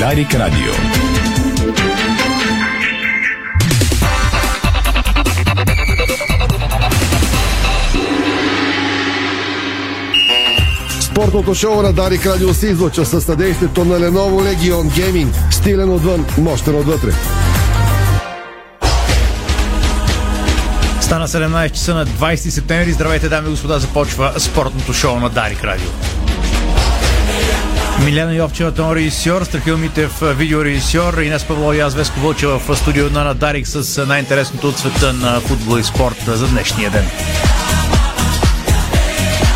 Дарик Радио. Спортното шоу на Дарик Радио се излъчва със съдействието на Lenovo Legion Gaming. Стилен отвън, мощен отвътре. Стана 17 часа на 20 септември. Здравейте, дами и господа, започва спортното шоу на Дарик Радио. Милена Йовчева, тон режисьор, Страхил Митев, видеорежисьор, Инес Павло и аз Веско Вълчева в студио на Дарик с най-интересното от света на футбол и спорт за днешния ден.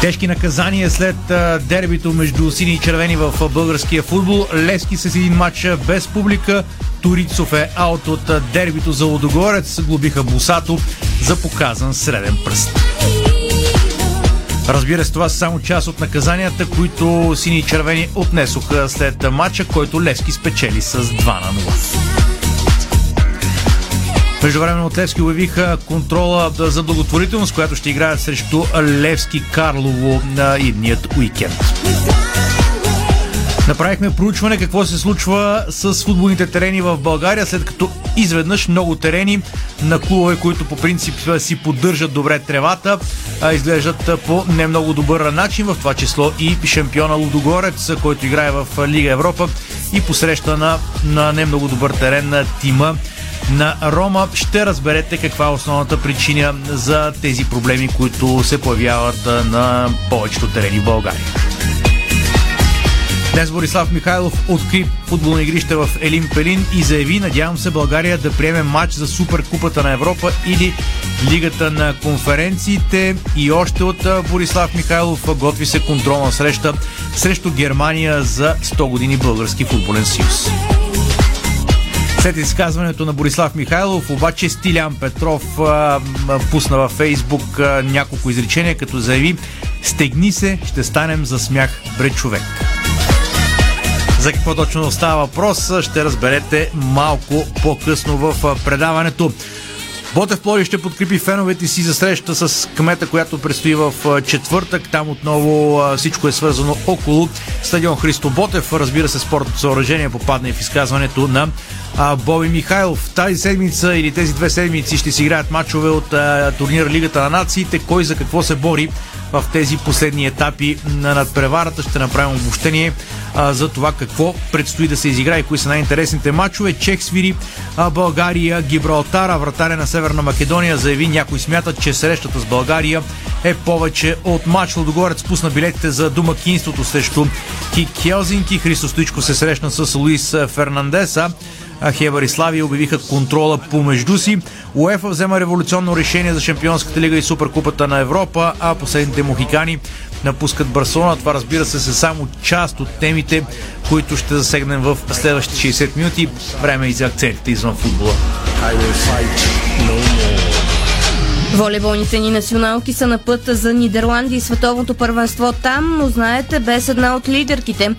Тежки наказания след дербито между сини и червени в българския футбол. Лески с един матч без публика. Турицов е аут от дербито за Лодогорец. Глобиха Бусато за показан среден пръст. Разбира се, това са само част от наказанията, които сини и червени отнесоха след матча, който Левски спечели с 2 на 0. Междувременно от Левски обявиха контрола за благотворителност, която ще играят срещу Левски Карлово на идният уикенд. Направихме проучване какво се случва с футболните терени в България, след като изведнъж много терени на клубове, които по принцип си поддържат добре тревата, изглеждат по не много добър начин, в това число и шампиона Лудогорец, който играе в Лига Европа и посреща на, на не много добър терен на тима на Рома. Ще разберете каква е основната причина за тези проблеми, които се появяват на повечето терени в България. Днес Борислав Михайлов откри футболни игрище в Елин Пелин и заяви, надявам се България да приеме матч за Суперкупата на Европа или Лигата на конференциите. И още от Борислав Михайлов готви се контролна среща срещу Германия за 100 години Български футболен съюз. След изказването на Борислав Михайлов, обаче Стилян Петров а, пусна във Фейсбук а, няколко изречения, като заяви Стегни се, ще станем за смях пред човек. За какво точно става въпрос, ще разберете малко по-късно в предаването. Ботев Плоди ще подкрепи феновете си за среща с кмета, която предстои в четвъртък. Там отново всичко е свързано около стадион Христо Ботев. Разбира се, спортното съоръжение попадна и в изказването на Боби Михайлов. Тази седмица или тези две седмици ще си играят матчове от турнира Лигата на нациите. Кой за какво се бори в тези последни етапи на надпреварата. Ще направим обобщение а, за това какво предстои да се изиграе и кои са най-интересните матчове. Чех свири а, България, Гибралтара, вратаря на Северна Македония заяви някои смятат, че срещата с България е повече от матч. Лодогорец пусна билетите за домакинството срещу Кик Хелзинки. Христо Стоичко се срещна с Луис Фернандеса. Хебър и Славия обявиха контрола помежду си. УЕФА взема революционно решение за Шампионската лига и Суперкупата на Европа, а последните мухикани напускат Барселона. Това разбира се са само част от темите, които ще засегнем в следващите 60 минути. Време и за акцентите извън футбола. Волейболните ни националки са на път за Нидерландия и световното първенство там, но знаете, без една от лидерките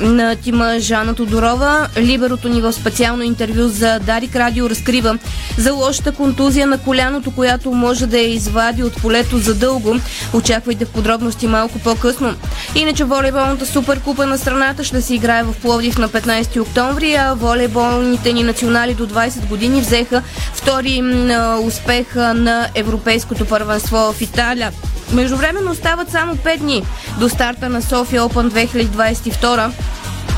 на тима Жана Тодорова. Либерото ни в специално интервю за Дарик Радио разкрива за лошата контузия на коляното, която може да я извади от полето за дълго. Очаквайте в подробности малко по-късно. Иначе волейболната суперкупа на страната ще се играе в Пловдив на 15 октомври, а волейболните ни национали до 20 години взеха втори успех на Европейското първенство в Италия. Междувременно остават само 5 дни до старта на София Open 2022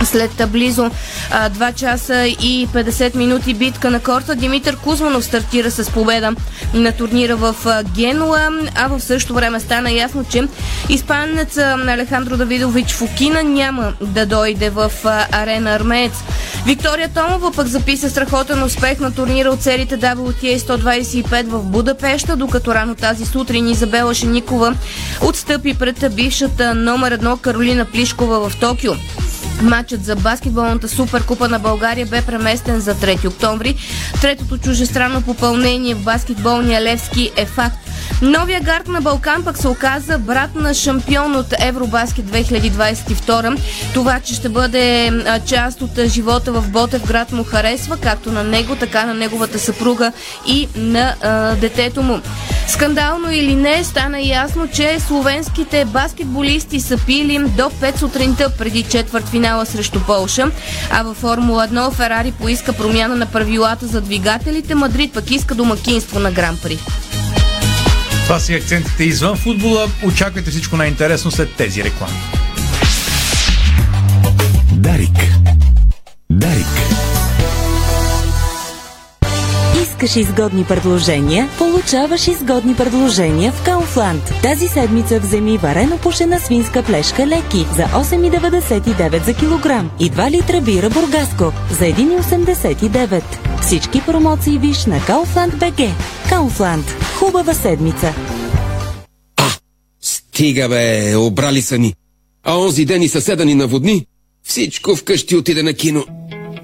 след близо а, 2 часа и 50 минути битка на корта, Димитър Кузманов стартира с победа на турнира в Генуа, а в същото време стана ясно, че испанец Алехандро Давидович Фукина няма да дойде в арена Армеец. Виктория Томова пък записа страхотен успех на турнира от серите WTA 125 в Будапешта, докато рано тази сутрин Изабела Шеникова отстъпи пред бившата номер едно Каролина Плишкова в Токио. Матчът за баскетболната суперкупа на България бе преместен за 3 октомври. Третото чужестранно попълнение в баскетболния Левски е факт. Новия гард на Балкан пък се оказа брат на шампион от Евробаскет 2022. Това, че ще бъде част от живота в Ботев град му харесва, както на него, така на неговата съпруга и на а, детето му. Скандално или не, стана ясно, че словенските баскетболисти са пили до 5 сутринта преди четвърт финала срещу Полша, а във Формула 1 Ферари поиска промяна на правилата за двигателите, Мадрид пък иска домакинство на Гран-при. Това си акцентите извън футбола. Очаквайте всичко най-интересно след тези реклами. Дарик. Дарик. Искаш изгодни предложения? Получаваш изгодни предложения в Кауфланд. Тази седмица вземи варено пушена свинска плешка леки за 8,99 за килограм и 2 литра бира Бургаско за 1,89. Всички промоции виж на Кауфланд БГ. Кауфланд. Хубава седмица. Стига бе, обрали са ни. А онзи ден и съседа ни наводни. Всичко вкъщи отиде на кино.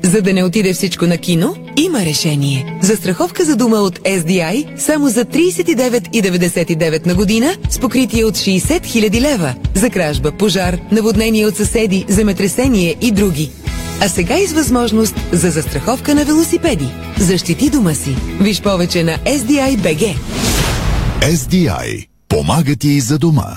За да не отиде всичко на кино, има решение. Застраховка за дума от SDI само за 39,99 на година с покритие от 60 000 лева. За кражба, пожар, наводнение от съседи, земетресение и други. А сега и с възможност за застраховка на велосипеди. Защити дома си. Виж повече на SDI BG. SDI. Помага ти и за дома.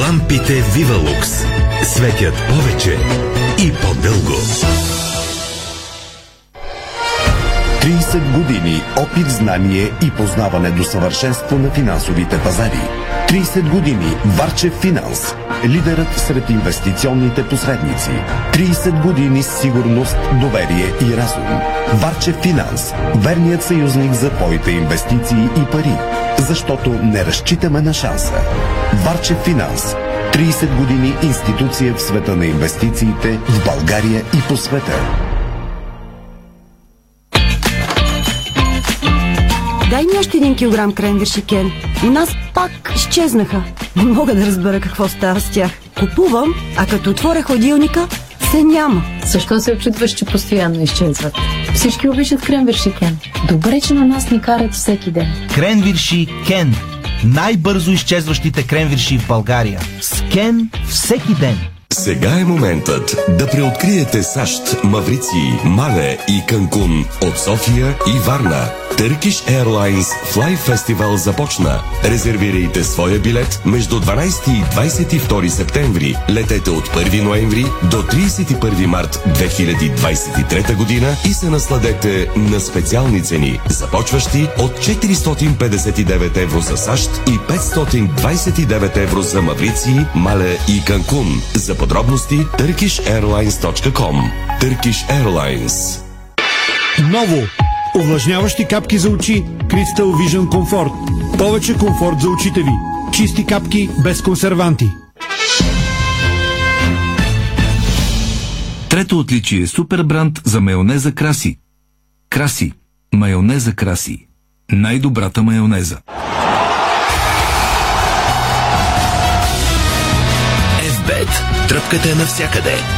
Лампите Вивалукс светят повече и по-дълго. 30 години опит, знание и познаване до съвършенство на финансовите пазари. 30 години Варчев Финанс. Лидерът сред инвестиционните посредници. 30 години сигурност, доверие и разум. Варчев Финанс. Верният съюзник за твоите инвестиции и пари. Защото не разчитаме на шанса. Варчев Финанс. 30 години институция в света на инвестициите в България и по света. Дай ми още един килограм кренвирши, Кен. У нас пак изчезнаха. Не мога да разбера какво става с тях. Купувам, а като отворя ходилника, се няма. Защо се очудваш, че постоянно изчезват? Всички обичат кренвирши, Кен. Добре, че на нас ни карат всеки ден. Кренвирши Кен. Най-бързо изчезващите кренвирши в България. С Кен всеки ден. Сега е моментът да преоткриете САЩ, Маврици, Мале и Канкун от София и Варна. Turkish Airlines Fly Festival започна. Резервирайте своя билет между 12 и 22 септември. Летете от 1 ноември до 31 март 2023 година и се насладете на специални цени, започващи от 459 евро за САЩ и 529 евро за Маврици, Мале и Канкун. За подробности turkishairlines.com Turkish Airlines Ново! Увлажняващи капки за очи Crystal Vision Comfort. Повече комфорт за очите ви. Чисти капки без консерванти. Трето отличие – супер бранд за майонеза Краси. Краси. Майонеза Краси. Най-добрата майонеза. FBET. Тръпката е навсякъде.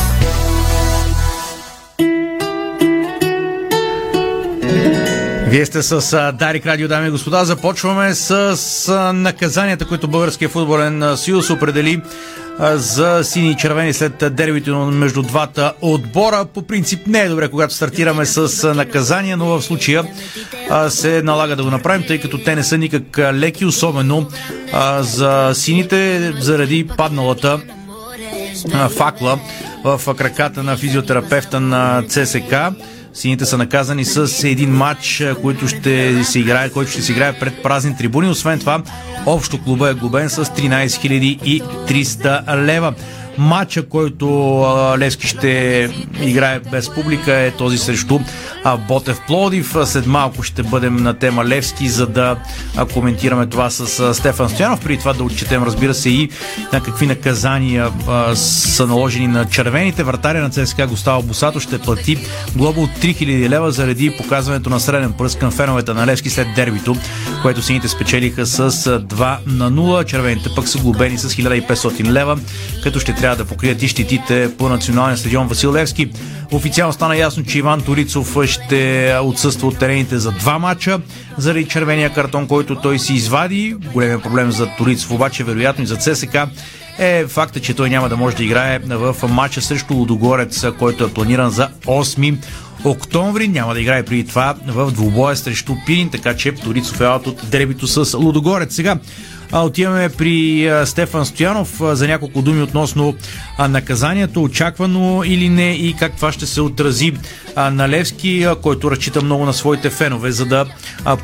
Вие сте с Дарик Радио, дами и господа. Започваме с, наказанията, които Българския футболен съюз определи за сини и червени след дербито между двата отбора. По принцип не е добре, когато стартираме с наказания, но в случая се налага да го направим, тъй като те не са никак леки, особено за сините, заради падналата факла в краката на физиотерапевта на ЦСК. Сините са наказани с един матч, който ще се играе, който ще се играе пред празни трибуни. Освен това, общо клуба е глобен с 13 300 лева. Матча, който Левски ще играе без публика е този срещу Ботев Плодив. След малко ще бъдем на тема Левски, за да коментираме това с Стефан Стоянов. Преди това да отчетем, разбира се, и на какви наказания са наложени на червените. Вратаря на ЦСКА Густава Босато ще плати глоба от 3000 лева заради показването на среден пръст към феновете на Левски след дербито, което сините спечелиха с 2 на 0. Червените пък са глобени с 1500 лева, като ще трябва да покрият и щетите по националния стадион Васил Левски. Официално стана ясно, че Иван Торицов ще отсъства от терените за два мача заради червения картон, който той си извади. Големия проблем за Торицов обаче, вероятно и за ЦСК е факта, че той няма да може да играе в матча срещу Лудогорец, който е планиран за 8 октомври. Няма да играе преди това в двубоя срещу Пирин, така че Торицов е от дербито с Лудогорец. Сега отиваме при Стефан Стоянов за няколко думи относно наказанието, очаквано или не и как това ще се отрази на Левски, който разчита много на своите фенове, за да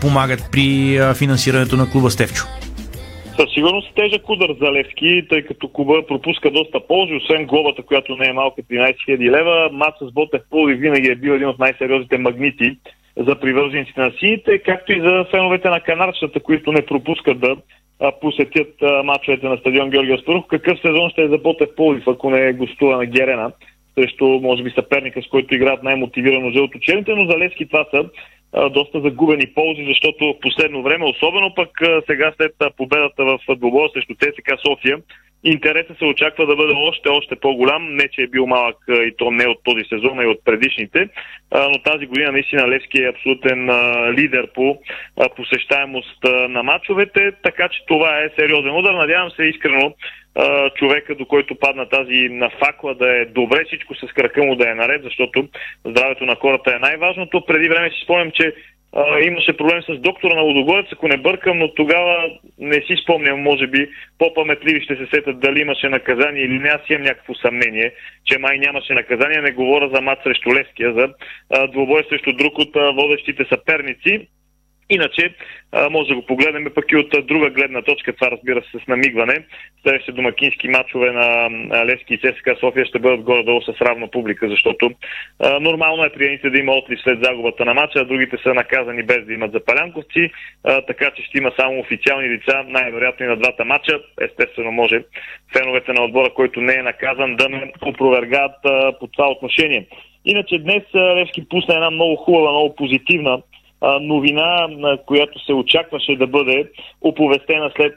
помагат при финансирането на клуба Стевчо. Със сигурност тежък удар за Левски, тъй като Куба пропуска доста ползи, освен глобата, която не е малка 13 000 лева. Мац с Ботев Пол и винаги е бил един от най-сериозните магнити за привържениците на сините, както и за феновете на канарчета, които не пропускат да посетят мачовете на стадион Георгия Спарух. Какъв сезон ще е за Ботев Полив, ако не гостува на Герена, срещу, може би, съперника, с който играят най-мотивирано жълточерните, но за Левски това са доста загубени ползи, защото в последно време, особено пък сега след победата в двобоя срещу ЦСКА София, интересът се очаква да бъде още, още по-голям. Не, че е бил малък и то не от този сезон, а и от предишните. Но тази година наистина Левски е абсолютен лидер по посещаемост на матчовете, така че това е сериозен удар. Надявам се искрено човека, до който падна тази на факла да е добре, всичко с крака му да е наред, защото здравето на хората е най-важното. Преди време си спомням, че а, имаше проблем с доктора на Лудогорец, ако не бъркам, но тогава не си спомням, може би по-паметливи ще се сетят дали имаше наказание или не. Аз имам някакво съмнение, че май нямаше наказание. Не говоря за мат срещу Левския, за а, двобой срещу друг от а, водещите съперници. Иначе, може да го погледнем пък и от друга гледна точка, това разбира се с намигване. Следващите домакински матчове на Левски и ЦСКА София ще бъдат горе-долу с равна публика, защото а, нормално е приемите да има отлив след загубата на матча, а другите са наказани без да имат запалянковци, а, така че ще има само официални лица, най-вероятно и на двата матча. Естествено може феновете на отбора, който не е наказан, да не опровергаят по това отношение. Иначе днес Левски пусна една много хубава, много позитивна новина, която се очакваше да бъде оповестена след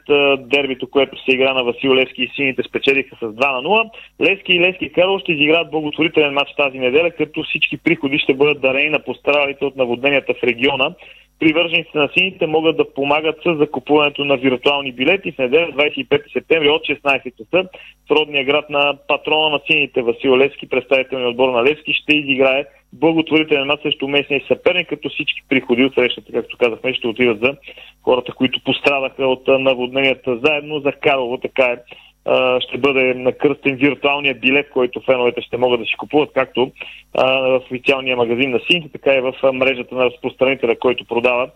дербито, което се игра на Васил Левски и сините спечелиха с 2 на 0. Левски и Левски Карло ще изиграят благотворителен матч тази неделя, като всички приходи ще бъдат дарени на пострадалите от наводненията в региона привържениците на сините могат да помагат с закупуването на виртуални билети. В неделя 25 септември от 16 часа в родния град на патрона на сините Васил Левски, представителният отбор на Левски, ще изиграе благотворителен мач срещу местния съперник, като всички приходи от срещата, както казахме, ще отидат за хората, които пострадаха от наводненията заедно за Карлово, така е ще бъде накръстен виртуалния билет, който феновете ще могат да си купуват, както в официалния магазин на Синти, така и в мрежата на разпространителя, който продава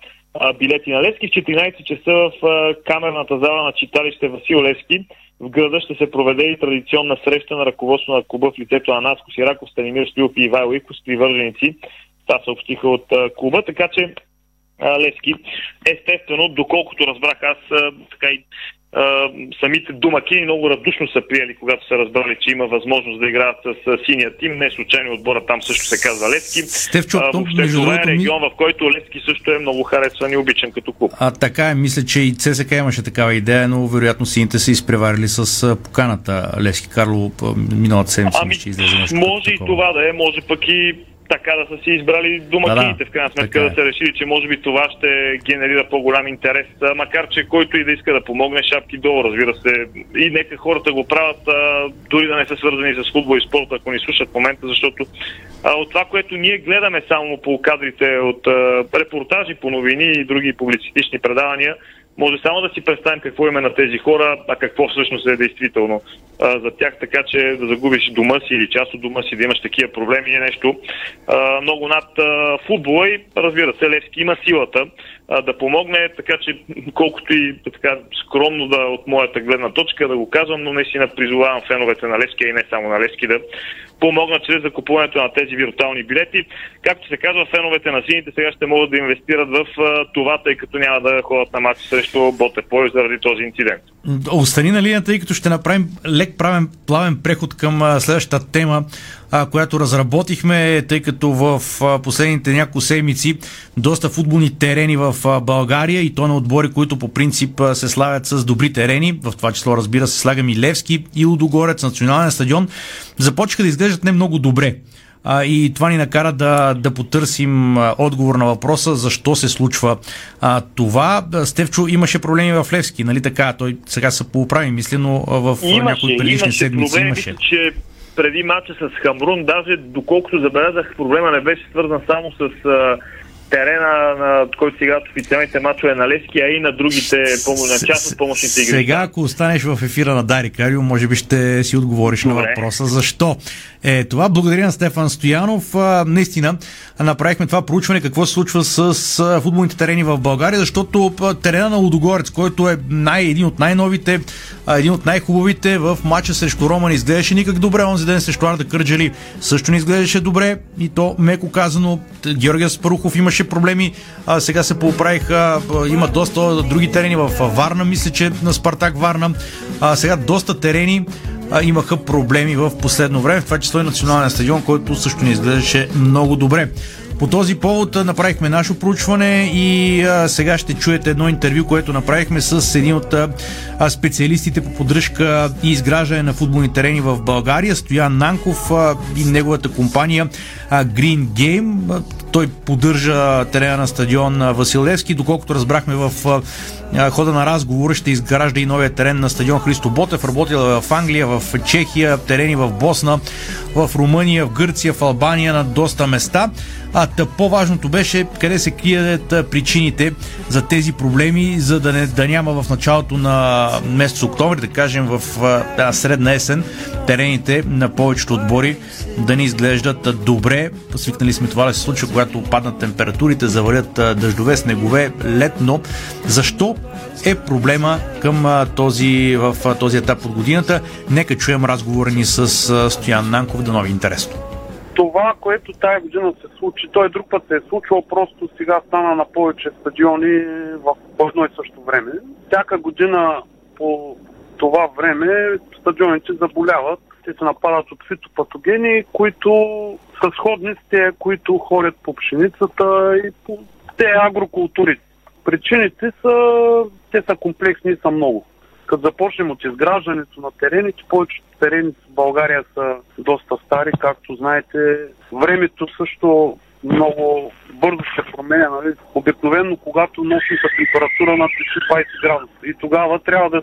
билети на Левски. В 14 часа в камерната зала на читалище Васил Левски в града ще се проведе и традиционна среща на ръководство на клуба в лицето на Наско Сираков, Станимир Стоилов и Ивайло Икос, привърженици. Това съобщиха от клуба, така че Левски. Естествено, доколкото разбрах аз, така и самите домакини много радушно са приели, когато са разбрали, че има възможност да играят с, синия тим. Не случайно отбора там също се казва Левски. Стевчо, а, въобще това е регион, ми... в който Левски също е много харесван и обичан като клуб. А така е, мисля, че и ЦСК имаше такава идея, но вероятно сините са изпреварили с поканата Левски Карло миналата седмица. Ами, може и това да е, може пък и така да са си избрали домакините, да, в крайна сметка да, да се решили, че може би това ще генерира по-голям интерес, макар че който и да иска да помогне, шапки долу, разбира се. И нека хората го правят, а, дори да не са свързани с футбол и спорта, ако ни слушат в момента, защото а, от това, което ние гледаме само по кадрите от а, репортажи по новини и други публицистични предавания, може само да си представим какво има на тези хора, а какво всъщност е действително а, за тях, така че да загубиш дома си или част от дома си, да имаш такива проблеми е нещо. А, много над а, футбола и разбира се, Левски има силата а, да помогне, така че колкото и така скромно да от моята гледна точка да го казвам, но наистина призовавам феновете на Левски и не само на Левски да помогнат чрез закупуването на тези виртуални билети. Както се казва, феновете на сините сега ще могат да инвестират в това, тъй като няма да ходят на матч срещу Ботепой заради този инцидент. Остани на линията, тъй като ще направим лек правен, плавен преход към следващата тема а, която разработихме, тъй като в а, последните няколко седмици доста футболни терени в а, България и то на отбори, които по принцип а, се славят с добри терени, в това число разбира се слагам и Левски и Лудогорец, национален стадион, започнаха да изглеждат не много добре. А, и това ни накара да, да потърсим а, отговор на въпроса защо се случва а, това. Стевчо имаше проблеми в Левски, нали така? Той сега се поуправи, мисля, но в Имаше, някои предишни седмици проблеми, имаше. мисля, че преди матча с Хамрун, даже доколкото забелязах, проблема не беше свързан само с а, терена, на който сега от официалните матчове на Левски, а и на другите, на част от помощните игри. Сега, ако останеш в ефира на Дари Карио, може би ще си отговориш на Добре. въпроса. Защо? Е, това благодаря на Стефан Стоянов. Наистина направихме това проучване какво се случва с футболните терени в България, защото терена на Лудогорец, който е най, един от най-новите, един от най-хубавите в матча срещу Рома не изглеждаше никак добре. Онзи ден срещу Арда Кърджали също не изглеждаше добре и то меко казано. Георгия Спарухов имаше проблеми, а, сега се поуправиха, има доста други терени в Варна, мисля, че на Спартак Варна. А, сега доста терени а, имаха проблеми в последно време, в това число и национален стадион, който също не изглеждаше много добре. По този повод направихме наше проучване и а, сега ще чуете едно интервю, което направихме с един от а, специалистите по поддръжка и изграждане на футболни терени в България, Стоян Нанков а, и неговата компания а, Green Game. Той поддържа терена на стадион Василевски, доколкото разбрахме в а, хода на разговора ще изгражда и новия терен на стадион Христо Ботев. Работил е в Англия, в Чехия, терени в Босна, в Румъния, в Гърция, в Албания на доста места. А та по-важното беше къде се крият причините за тези проблеми, за да, не, да няма в началото на месец октомври, да кажем в а, средна есен, терените на повечето отбори да не изглеждат добре. Свикнали сме това да се случва, когато паднат температурите, завалят а, дъждове, снегове, летно. Защо е проблема към този, в този етап от годината? Нека чуем разговора ни с Стоян Нанков, да нови интересно. Това, което тая година се случи, той друг път се е случвал, просто сега стана на повече стадиони в едно и също време. Всяка година по това време стадионите заболяват. Те се нападат от фитопатогени, които са сходни с те, които ходят по пшеницата и по те агрокултури. Причините са, те са комплексни и са много. Като започнем от изграждането на терените, повечето терени в България са доста стари, както знаете. Времето също много бързо се променя. Нали? Обикновено, когато нощната температура надвиши 20 градуса. И тогава трябва да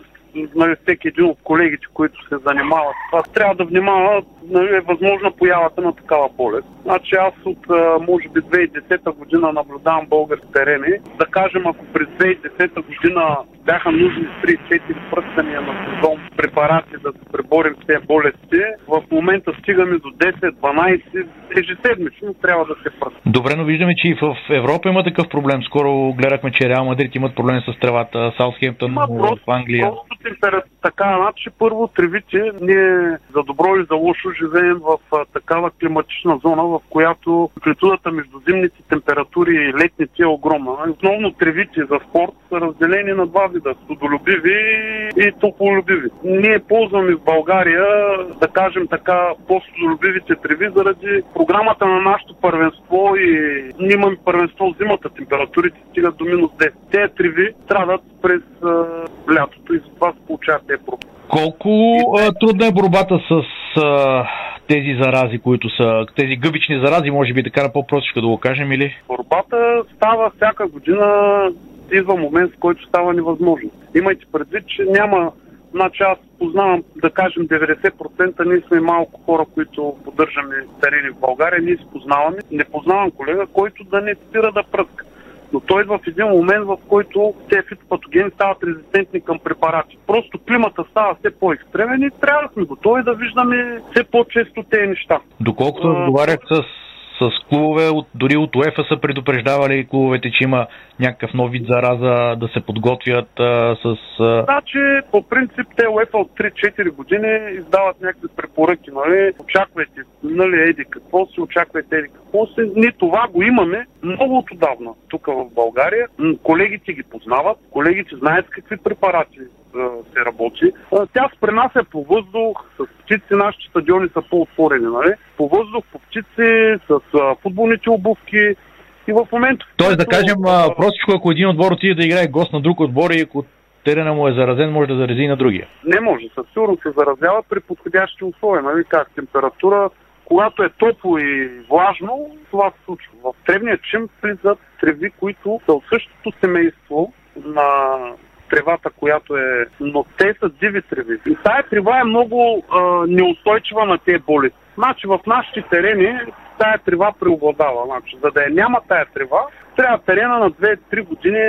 нали, всеки един от колегите, които се занимават това, трябва да внимава, нали, е възможна появата на такава болест. Значи аз от, може би, 2010 година наблюдавам български терени. Да кажем, ако през 2010 година бяха нужни 3-4 пръскания на сезон препарати да се преборим с тези болести, в момента стигаме до 10-12 ежеседмично трябва да се пръска. Добре, но виждаме, че и в Европа има такъв проблем. Скоро гледахме, че Реал Мадрид имат проблем с тревата, Саутхемптън в Англия. просто температура. Така, значи първо тревите, ние за добро или за лошо живеем в а, такава климатична зона, в която амплитудата между зимните температури и летните е огромна. Основно тревите за спорт са разделени на два вида студолюбиви и топлолюбиви. Ние ползваме в България, да кажем така, по-студолюбивите треви заради програмата на нашето първенство и ние имаме първенство зимата, температурите стигат до минус 10. Те треви страдат през а, лятото и затова се получават проблеми. Колко а, трудна е борбата с а, тези зарази, които са, тези гъбични зарази, може би така на по-простичка да го кажем или? Борбата става всяка година, идва момент, в който става невъзможно. Имайте предвид, че няма Значи аз познавам, да кажем, 90%, ние сме малко хора, които поддържаме терени в България, ние се познаваме. Не познавам колега, който да не спира да пръска. Но той идва в един момент, в който тези фитопатогени стават резистентни към препарати. Просто климата става все по-екстремен и трябва да сме готови да виждаме все по-често тези неща. Доколкото разговарях с, с клубове, дори от УЕФА са предупреждавали клубовете, че има някакъв нов вид зараза, да се подготвят а, с... А... Значи, по принцип, те УЕФА от 3-4 години издават някакви препоръки, нали? Очаквайте, нали, еди какво си, очаквайте еди какво си. Ние това го имаме много отдавна тук в България. Колегите ги познават, колегите знаят какви препарати се работи. Тя се пренася по въздух, с птици, нашите стадиони са по-отворени, нали? По въздух, по птици, с футболните обувки. И в момента... Тоест да кажем а, простичко, ако един отбор отиде да играе гост на друг отбор и ако терена му е заразен, може да зарази и на другия. Не може, със сигурност се заразява при подходящи условия, нали? Как температура, когато е топло и влажно, това се случва. В тревния чим влизат треви, които са от същото семейство на тревата, която е... Но те са диви треви. И тая трева е много а, неустойчива на тези болести. Значи в нашите терени тая трева преобладава. Значи, за да я няма тая трева, трябва терена на 2-3 години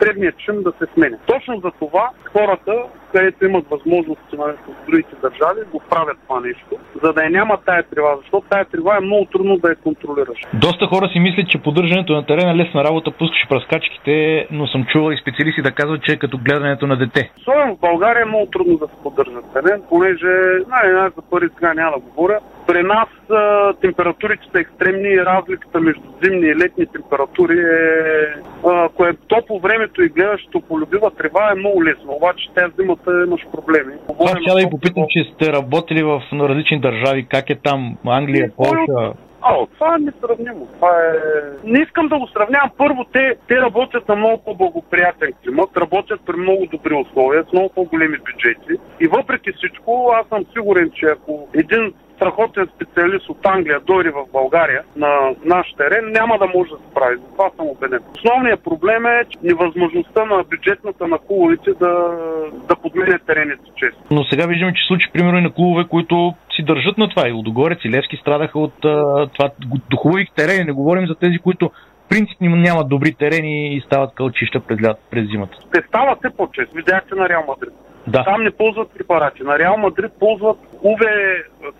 тревния чим да се сменя. Точно за това хората, където имат възможности в другите държави, го правят това нещо, за да я няма тая трева, защото тая трева е много трудно да я контролираш. Доста хора си мислят, че поддържането на терена е лесна работа, пускаш пръскачките, но съм чувал и специалисти да казват, че е като гледането на дете. Особено в България е много трудно да се поддържа терен, понеже, най за първи сега няма да говоря, при нас температурите са екстремни и разликата между зимни и летни температури е... А, ако е топло времето и гледаш тополюбива трева е много лесно, обаче тя зимата имаш проблеми. Това ще да ви попитам, че сте работили в различни държави, как е там Англия, Польша? А, това е несравнимо. Това е... Не искам да го сравнявам. Първо, те, те работят на много по-благоприятен климат, работят при много добри условия, с много по-големи бюджети. И въпреки всичко, аз съм сигурен, че ако един страхотен специалист от Англия дойде в България на наш терен, няма да може да се справи. За това съм убеден. Основният проблем е невъзможността на бюджетната на клубовете да, да подменят терените често. Но сега виждаме, че случи примерно и на клубове, които си държат на това. И Лудогорец и Левски страдаха от а, това. Хубави терени, не говорим за тези, които принципно нямат добри терени и стават кълчища през, лят, през зимата. Те стават все по-често. Видяхте на Реал Мадрид. Да. Там не ползват препарати. На Реал Мадрид ползват УВ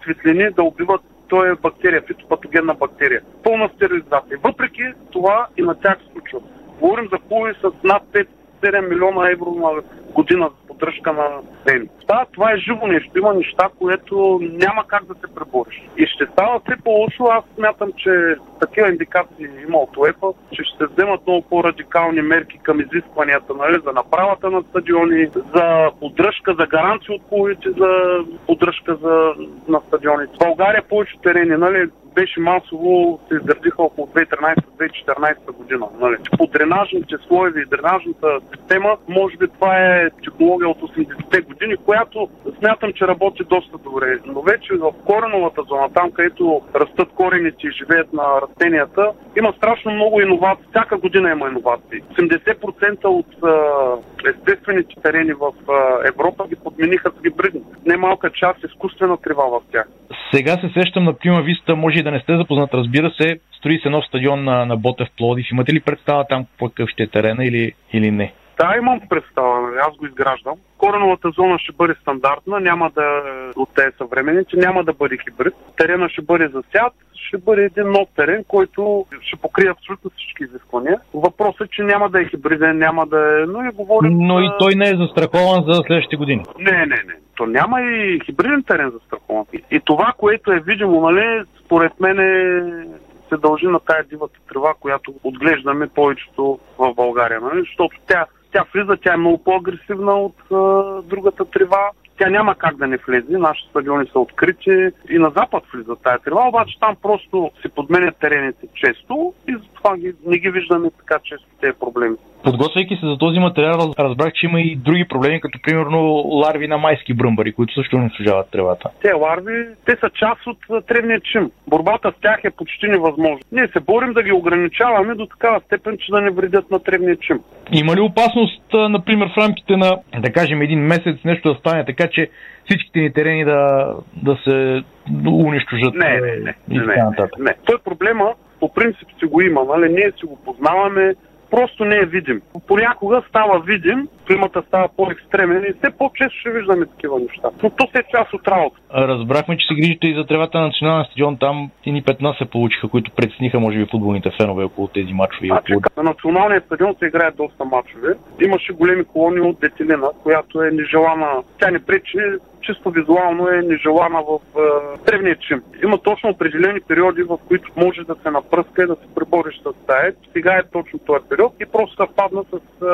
светлини да убиват той е бактерия, фитопатогенна бактерия. Пълна стерилизация. Въпреки това и на тях се случва. Говорим за клуби с над 5-7 милиона евро на година поддръжка на ден. Да, това е живо нещо. Има неща, което няма как да се пребориш. И ще става все по-лошо. Аз смятам, че такива индикации има от УЕФА, че ще се вземат много по-радикални мерки към изискванията нали, за направата на стадиони, за поддръжка, за гаранции от клубите за поддръжка за, на стадионите. В България повече терени, нали, беше масово, се изградиха около 2013-2014 година. Нали. По дренажните слоеви и дренажната система, може би това е технология от 80-те години, която смятам, че работи доста добре. Но вече в кореновата зона, там където растат корените и живеят на растенията, има страшно много иновации. Всяка година има иновации. 80% от естествените терени в Европа ги подмениха с гибридни. Немалка част изкуствена трива в тях. Сега се сещам на Прима Виста, може и да не сте запознат, разбира се, строи се нов стадион на, на Ботев Плодив. Имате ли представа там какъв ще е терена или, или не? Да, имам представа, нали, аз го изграждам. Кореновата зона ще бъде стандартна, няма да от тези съвременните, няма да бъде хибрид. Терена ще бъде засят, ще бъде един нов терен, който ще покрие абсолютно всички изисквания. Въпросът е, че няма да е хибриден, няма да е... Но и говорим... Но и той не е застрахован за следващите години. Не, не, не. То няма и хибриден терен застрахован. И, и това, което е видимо, нали, според мен е се дължи на тая дивата трева, която отглеждаме повечето в България. Нали? Защото тя тя влиза, тя е много по-агресивна от а, другата трева. Тя няма как да не влезе. Нашите стадиони са открити и на запад влиза тая трева, обаче там просто се подменят терените често и затова ги, не ги виждаме така често тези проблеми. Подготвяйки се за този материал, разбрах, че има и други проблеми, като примерно ларви на майски бръмбари, които също унищожават тревата. Те ларви, те са част от тревния чим. Борбата с тях е почти невъзможна. Ние се борим да ги ограничаваме до такава степен, че да не вредят на тревния чим. Има ли опасност, например, в рамките на, да кажем, един месец нещо да стане така, че всичките ни терени да, да се унищожат? Не, не, не. не, не, не. Той проблема по принцип си го има, нали? Ние си го познаваме, просто не е видим. Понякога става видим, климата става по-екстремен и все по-често ще виждаме такива неща. Но то се е част от работа. Разбрахме, че се грижите и за тревата на националния стадион. Там и ни 15 се получиха, които предсниха, може би, футболните фенове около тези матчове. А, около... На националния стадион се играят доста матчове. Имаше големи колони от детелина, която е нежелана. Тя не пречи чисто визуално е нежелана в е, древния чим. Има точно определени периоди, в които може да се напръска и да се пребориш с тая. Сега е точно този период и просто съвпадна с е,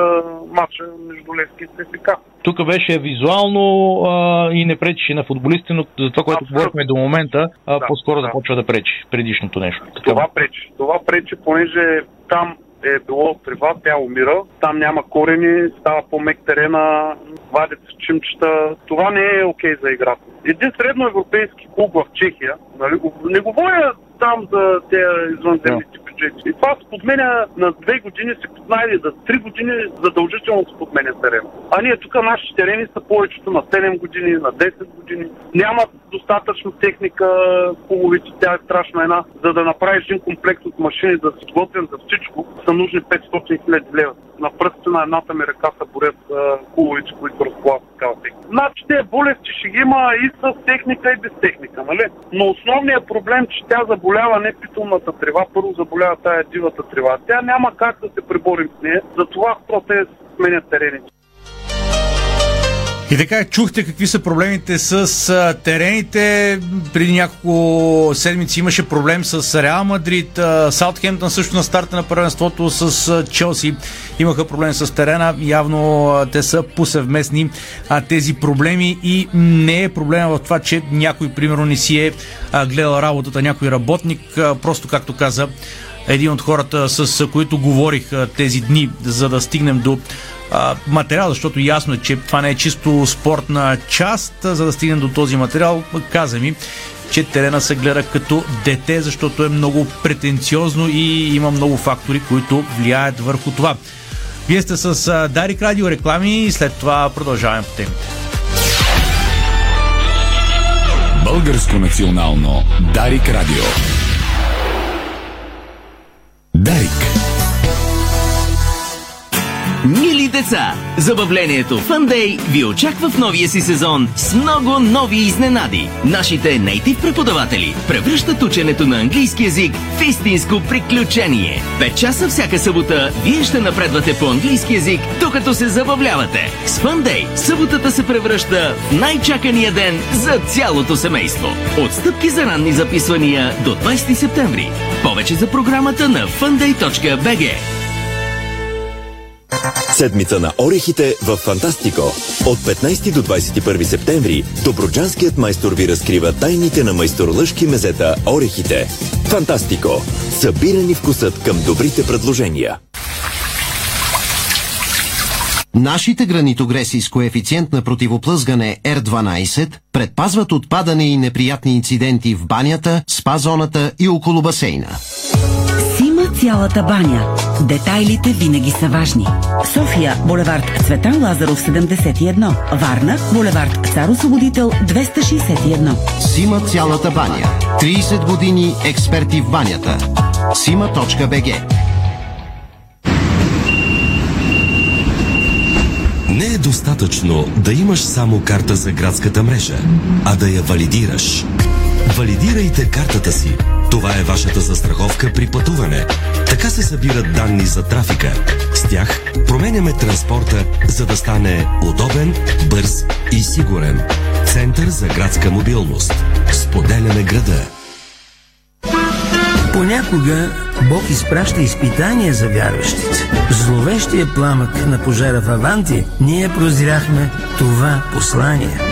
матча между Левски и СФК. Тук беше визуално а, и не пречеше на футболистите, но за това, което говорихме до момента, а, Да, по-скоро да. започва да пречи предишното нещо. Така. Това пречи. Това пречи, понеже там е било трива, тя умира, там няма корени, става по-мек терена, вадят се чимчета. Това не е окей за играта. Един средноевропейски клуб в Чехия, нали, не говоря там за тези извънземните бюджети. И това се подменя на две години, се подменя за три години задължително се подменя терен. А ние тук нашите терени са повечето на 7 години, на 10 години. Нямат достатъчно техника, хубавите, тя е страшна една. За да направиш един комплект от машини, да си готвен за всичко, са нужни 500 хиляди лева. На пръстите на едната ми ръка са борят хубавите, които разполагат такава техника. Значи тези болести ще ги има и с техника и без техника, нали? Но основният проблем, че тя заболява не питомната трева, първо заболява тая дивата трева. Тя няма как да се преборим с нея, затова просто е сменят терените. И така, чухте какви са проблемите с терените. Преди няколко седмици имаше проблем с Реал Мадрид. Саутхемптън също на старта на първенството с Челси имаха проблем с терена. Явно те са посъвместни а, тези проблеми и не е проблема в това, че някой, примерно, не си е гледал работата, някой работник. Просто, както каза един от хората, с които говорих тези дни, за да стигнем до материал, защото ясно е, че това не е чисто спортна част, за да стигнем до този материал. Каза ми, че терена се гледа като дете, защото е много претенциозно и има много фактори, които влияят върху това. Вие сте с Дарик Радио реклами и след това продължаваме по темите. Българско национално Дарик Радио. Дарик. Деца, забавлението Day ви очаква в новия си сезон с много нови изненади. Нашите нейтив преподаватели превръщат ученето на английски язик в истинско приключение. Пет часа всяка събота вие ще напредвате по английски язик, докато се забавлявате. С Day съботата се превръща в най-чакания ден за цялото семейство. Отстъпки за ранни записвания до 20 септември. Повече за програмата на funday.bg. Седмица на орехите в Фантастико. От 15 до 21 септември Доброджанският майстор ви разкрива тайните на майстор Лъжки мезета орехите. Фантастико. Събирани вкусът към добрите предложения. Нашите гранитогреси с коефициент на противоплъзгане R12 предпазват от падане и неприятни инциденти в банята, спа-зоната и около басейна. Цялата баня. Детайлите винаги са важни. София, булевард Цветан Лазаров 71. Варна, булевард Цар Освободител 261. Сима цялата баня. 30 години експерти в банята. Сима.бг Не е достатъчно да имаш само карта за градската мрежа, а да я валидираш. Валидирайте картата си. Това е вашата застраховка при пътуване. Така се събират данни за трафика. С тях променяме транспорта, за да стане удобен, бърз и сигурен. Център за градска мобилност. Споделяме града. Понякога Бог изпраща изпитания за вярващите. Зловещия пламък на пожара в Аванти ние прозряхме това послание.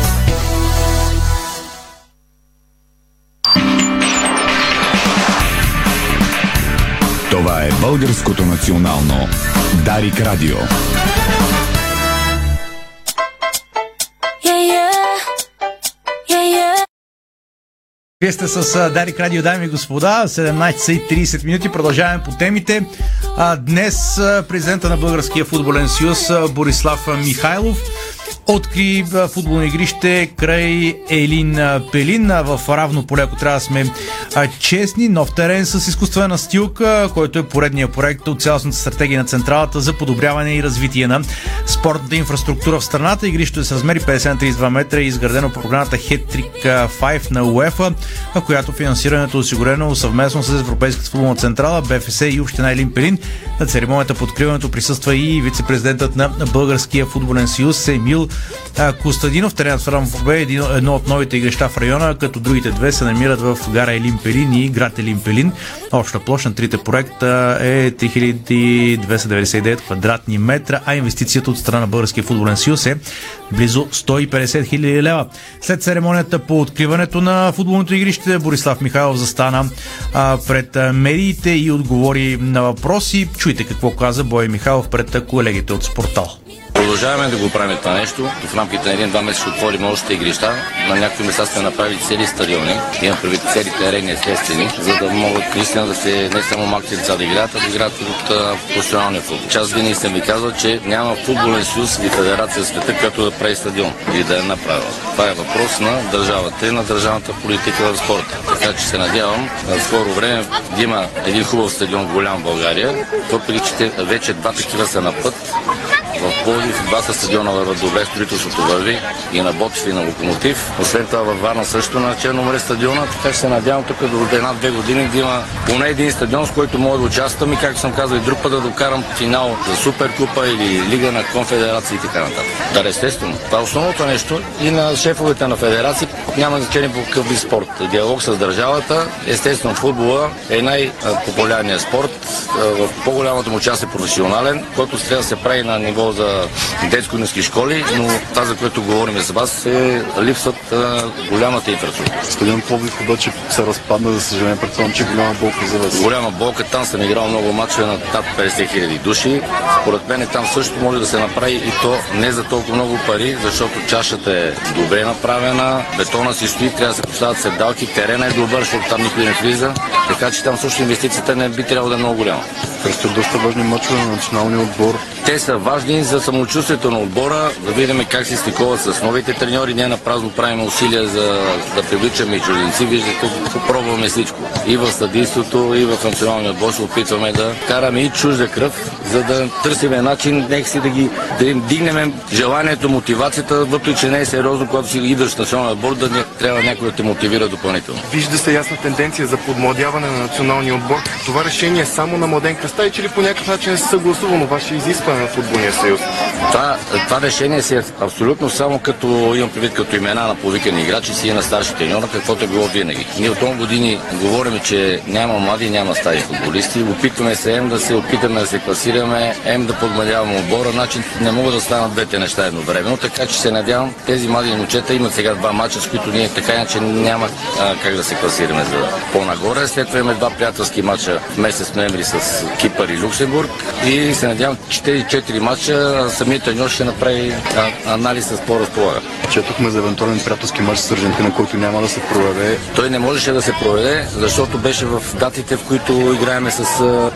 Българското национално Дарик Радио. Вие сте с Дарик Радио, дами и господа, 17.30 минути. Продължаваме по темите. Днес президента на Българския футболен съюз Борислав Михайлов откри футболно игрище край Елин Пелин в равно поле, ако трябва да сме честни. Нов терен с изкуствена настилка, който е поредния проект от цялостната стратегия на Централата за подобряване и развитие на спортната инфраструктура в страната. Игрището е с размери 50 на 32 метра и изградено по програмата Hat-Trick 5 на УЕФА, а която финансирането е осигурено съвместно с Европейската футболна централа, БФС и Община Елин Пелин. На церемонията по откриването присъства и вице-президентът на Българския футболен съюз Емил Костадинов. Теренът в Рамфобе е едно от новите игрища в района, като другите две се намират в гара Елин и град Елин Пелин. Обща площ на трите проекта е 3299 квадратни метра, а инвестицията от страна на Българския футболен съюз е близо 150 хиляди лева. След церемонията по откриването на футболното игрище, Борислав Михайлов застана пред медиите и отговори на въпроси. Чуйте какво каза Бой Михайлов пред колегите от Спортал. Продължаваме да го правим това нещо. В рамките на един-два месеца отворим още игрища. На някои места сме направили цели стадиони. Имам предвид цели терени естествени, за да могат наистина да се не само малките деца да играят, а да играят от професионалния футбол. Част винаги съм ви казал, че няма футболен съюз или федерация в света, която да прави стадион или да е направила. Това е въпрос на държавата и на държавната политика в спорта. Така че се надявам на скоро време да има един хубав стадион голям в България, въпреки че вече два такива са на път. В Пловдив двата стадиона върват добре, строителството върви и на Ботев и на Локомотив. Освен това във Варна също на Черно стадиона, така че се надявам тук до една-две години да има поне един стадион, с който мога да участвам и както съм казал и друг път да докарам финал за Суперкупа или Лига на конфедерации и така нататък. Да, естествено. Това е основното нещо и на шефовете на федерации няма значение по какъв спорт. Диалог с държавата, естествено футбола е най-популярният спорт. В по-голямата му част е професионален, който трябва да се прави на ниво за детско-ниски школи, но това, за което говорим с вас, е липсват а, голямата инфраструктура. Стадион Пловдив обаче се разпадна, за съжаление, предполагам, че голяма болка за вас. Голяма болка, там съм играл много мачове на над 50 хиляди души. Според мен там също може да се направи и то не за толкова много пари, защото чашата е добре направена, бетона си стои, трябва да се поставят седалки, терена е добър, защото там никой не влиза. Така че там също инвестицията не би трябвало да е много голяма. Предстоят доста важни мачове на националния отбор. Те са важни за самочувствието на отбора, да видим как се стиковат с новите треньори. Ние на празно правим усилия за да привличаме и чужденци. Виждате, пробваме всичко. И в съдийството, и в националния отбор се опитваме да караме и чужда кръв, за да търсим начин нека си да ги да им дигнем желанието, мотивацията, въпреки че не е сериозно, когато си идваш в националния отбор, да не, трябва някой да те мотивира допълнително. Вижда се ясна тенденция за подмладяване на националния отбор. Това решение е само на Младен Кръстай, че ли по някакъв начин е съгласувано ваше изискване на футболния съюз? Това, това решение си е абсолютно само като имам предвид като имена на повикани играчи си и на старши треньора, каквото е било винаги. Ние от много години говорим, че няма млади, няма стари футболисти. Опитваме се ем да се опитаме да се класираме, ем да подмладяваме отбора. Значи не могат да станат двете неща едновременно, така че се надявам тези млади момчета имат сега два мача, с които ние така иначе няма а, как да се класираме за по-нагоре. След това имаме два приятелски мача месец ноември с Кипър и Люксембург и се надявам, че тези четири мача самият треньор ще направи анализ с по-разполага. Четохме за евентуален приятелски матч с Аржентина, който няма да се проведе. Той не можеше да се проведе, защото беше в датите, в които играеме с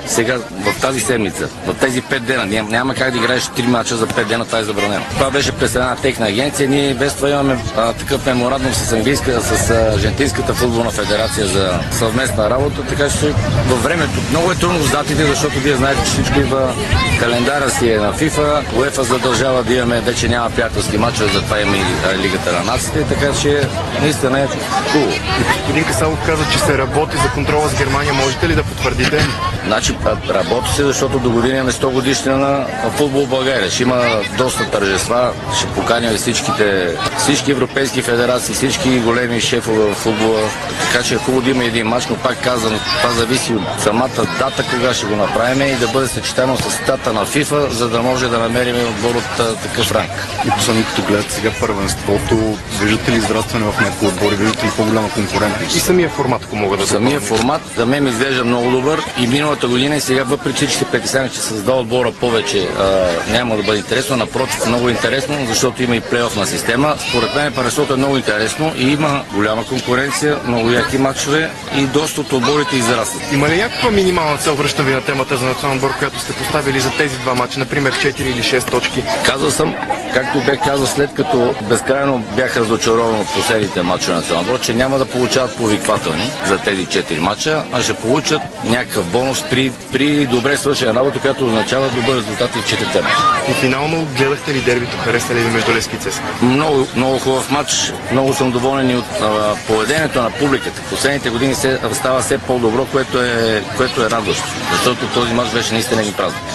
сега, в тази седмица, в тези пет дена. Няма, няма как да играеш три мача за пет дена, това е забранено. Това беше през една техна агенция. Ние без това имаме а, такъв меморандум с английска, с Аржентинската футболна федерация за съвместна работа, така че във времето много е трудно с датите, защото вие знаете, че всичко идва календара си е на FIFA, УЕФА задължава да имаме, вече няма приятелски матчове, затова има и Лигата на нациите, така че наистина е хубаво. Господин Касалов каза, че се работи за контрола с Германия. Можете ли да потвърдите? Значи работи се, защото до година имаме 100 годишнина на футбол в България. Ще има доста тържества, ще поканим всичките, всички европейски федерации, всички големи шефове в футбола. Така че е хубаво да има един матч, но пак казвам, това зависи от самата дата, кога ще го направим и да бъде съчетано с дата на FIFA, за да може да намерим отбор от такъв ранг. И последно, като гледате сега първенството, виждате ли израстване в някои отбори, виждате ли по-голяма конкурентност? И самия формат, ако мога да Самия формат за мен ми изглежда много добър и миналата година и сега, въпреки че се притеснявам, че с два отбора повече а, няма да бъде интересно, напротив, много интересно, защото има и плейофна система. Според мен парашото е много интересно и има голяма конкуренция, много яки матчове и доста от отборите израстват. Има ли някаква минимална цел, връщам ви на темата за национален отбор, която сте поставили за тези два матча, например 4 или 6 точки? Казал съм, както бях казал след като безкрайно бях разочарован от последните матча на национален отбор, че няма да получават повиквателни за тези 4 матча, а ще получат някакъв бонус при, при добре свършена работа, която означава добър резултат и в 4 матча. И финално гледахте ли дербито, хареса ли ви между Лески и Цеска? Много, много хубав матч. Много съм доволен и от а, поведението на публиката. Последните години се, става все по-добро, което е, което е радващо. Защото този матч беше наистина един празник.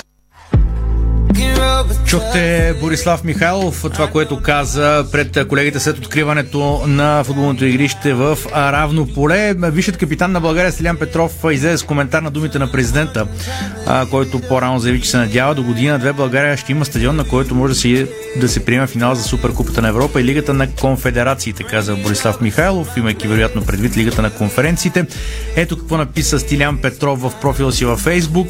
Чухте Борислав Михайлов, това, което каза пред колегите след откриването на футболното игрище в равно поле. Висшият капитан на България Селян Петров излезе с коментар на думите на президента, който по-рано заяви, че се надява до година-две България ще има стадион, на който може да се, да се приема финал за Суперкупата на Европа и Лигата на конфедерациите, каза Борислав Михайлов, имайки вероятно предвид Лигата на конференциите. Ето какво написа Стилян Петров в профила си във Фейсбук.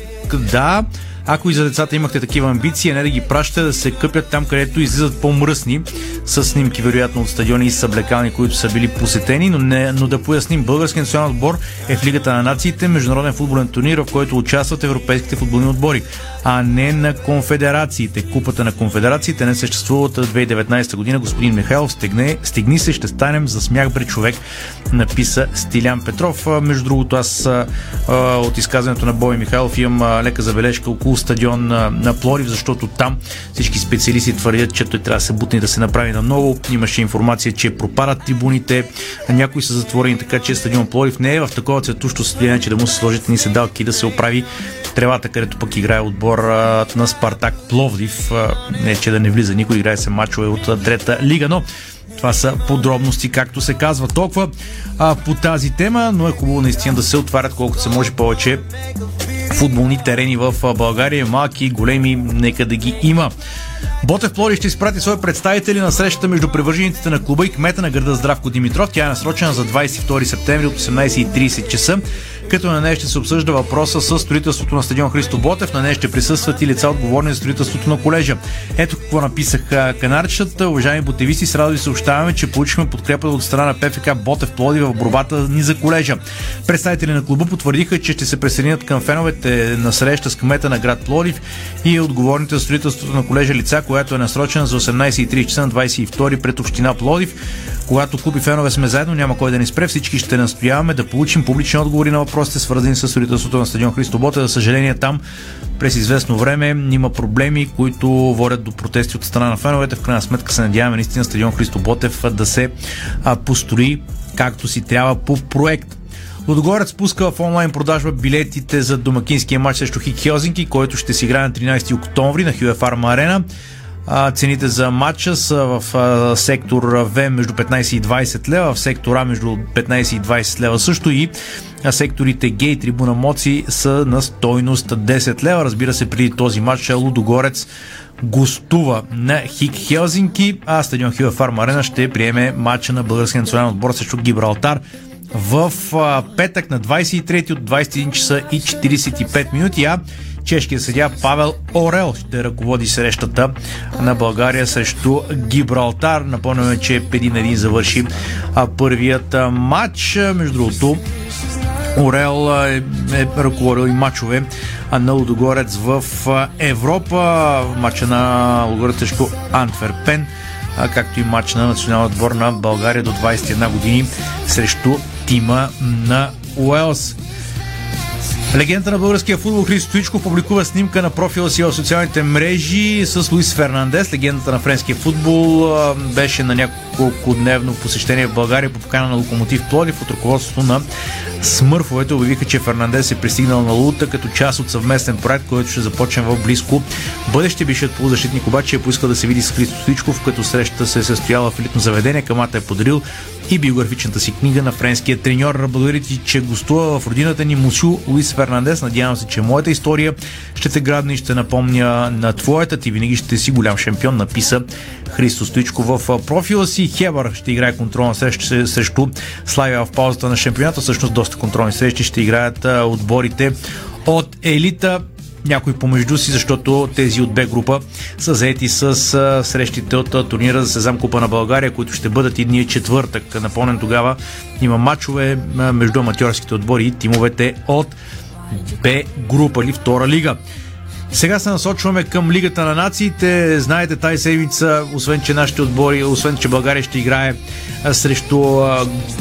Да, ако и за децата имахте такива амбиции, не да ги пращате да се къпят там, където излизат по-мръсни, с снимки вероятно от стадиони и съблекални, които са били посетени, но, не, но да поясним, българският национален отбор е в Лигата на нациите, международен футболен турнир, в който участват европейските футболни отбори, а не на конфедерациите. Купата на конфедерациите не съществува от 2019 година. Господин Михайлов, стегне, стегни се, ще станем за смях бре човек, написа Стилян Петров. Между другото, аз от изказването на Бой Михайлов имам лека забележка около стадион на, Плорив, защото там всички специалисти твърдят, че той трябва да се бутне да се направи на ново. Имаше информация, че пропадат трибуните, някои са затворени, така че стадион Плорив не е в такова цветущо състояние, че да му се сложат ни седалки да се оправи тревата, където пък играе отбор на Спартак Пловдив. Не, че да не влиза никой, играе се мачове от трета лига, но това са подробности, както се казва. Толкова а, по тази тема, но е хубаво наистина да се отварят колкото се може повече футболни терени в България. Малки, големи, нека да ги има. Ботев Плори ще изпрати свои представители на срещата между привържениците на клуба и кмета на града Здравко Димитров. Тя е насрочена за 22 септември от 18.30 часа като на нея ще се обсъжда въпроса с строителството на стадион Христо Ботев. На нея ще присъстват и лица отговорни за строителството на колежа. Ето какво написах канарчетата. Уважаеми ботевисти, с радост ви съобщаваме, че получихме подкрепа от страна на ПФК Ботев Плоди в борбата ни за колежа. Представители на клуба потвърдиха, че ще се присъединят към феновете на среща с кмета на град Плодив и отговорните за строителството на колежа лица, която е насрочена за 18.30 часа на 22 пред община Плодив. Когато клуби фенове сме заедно, няма кой да ни спре. Всички ще настояваме да получим публични отговори на въпросите, свързани с строителството на стадион Христо Боте. За съжаление, там през известно време има проблеми, които водят до протести от страна на феновете. В крайна сметка се надяваме наистина стадион Христо Ботев да се построи както си трябва по проект. Лудогорец спуска в онлайн продажба билетите за домакинския матч срещу Хик Хелзинки, който ще се играе на 13 октомври на Хюе Фарма Цените за матча са в сектор В между 15 и 20 лева, в сектор А между 15 и 20 лева също и секторите Г и Трибуна Моци са на стойност 10 лева. Разбира се, преди този матч Лудогорец гостува на Хик Хелзинки, а стадион Хила Фарм Арена ще приеме матча на българския национален отбор срещу Гибралтар в а, петък на 23 от 21 часа и 45 минути, а чешкият съдя Павел Орел ще ръководи срещата на България срещу Гибралтар. Напомняме, че преди на един завърши а, първият а, матч. Между другото, Орел е, е ръководил и матчове на Лудогорец в Европа. Матча на Лудогорец срещу Антверпен както и матч на националния отбор на България до 21 години срещу тима на Уелс. Легенда на българския футбол Христо Стоичков публикува снимка на профила си в социалните мрежи с Луис Фернандес. Легендата на френския футбол беше на няколко дневно посещение в България по покана на Локомотив Плодив от ръководството на Смърфовете обявиха, че Фернандес е пристигнал на Лута като част от съвместен проект, който ще започне в близко бъдеще. Бившият полузащитник обаче е поискал да се види с Христо Стоичков, като срещата се е състояла в елитно заведение. Камата е подарил и биографичната си книга на френския треньор. Благодаря ти, че гостува в родината ни Мусю Луис Фернандес. Надявам се, че моята история ще те градне и ще напомня на твоята. Ти винаги ще си голям шампион, написа Христо Стоичко в профила си. Хебър ще играе контролна среща срещу Славия в паузата на шампионата. Всъщност доста контролни срещи ще играят отборите от елита някой помежду си, защото тези от Б група са заети с срещите от турнира за Сезам Купа на България, които ще бъдат и дния четвъртък. Напомнен тогава има матчове между аматьорските отбори и тимовете от Б група или втора лига. Сега се насочваме към Лигата на нациите. Знаете, тази седмица, освен че нашите отбори, освен че България ще играе срещу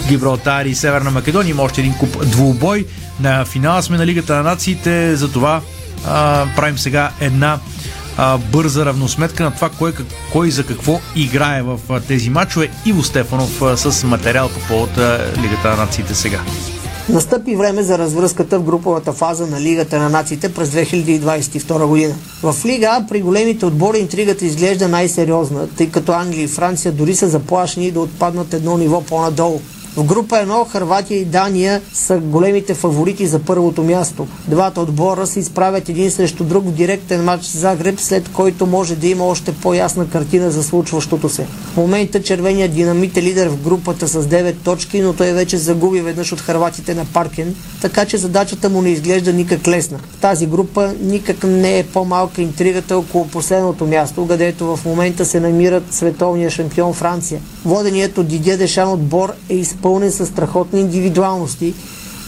Гибралтар и Северна Македония, има още един куп двубой. На финала сме на Лигата на нациите, затова а, правим сега една а, бърза равносметка на това кой, кой за какво играе в тези матчове. Иво Стефанов а, с материал по повод а, Лигата на нациите сега. Настъпи време за развръзката в груповата фаза на Лигата на нациите през 2022 година. В Лига при големите отбори интригата изглежда най-сериозна, тъй като Англия и Франция дори са заплашени да отпаднат едно ниво по-надолу. В група 1 Харватия и Дания са големите фаворити за първото място. Двата отбора се изправят един срещу друг в директен матч с Загреб, след който може да има още по-ясна картина за случващото се. В момента червеният динамит е лидер в групата с 9 точки, но той вече загуби веднъж от харватите на Паркен, така че задачата му не изглежда никак лесна. В тази група никак не е по-малка интригата около последното място, където в момента се намират световния шампион Франция. Воденият от Дидия Дешан отбор е изпълнен с страхотни индивидуалности,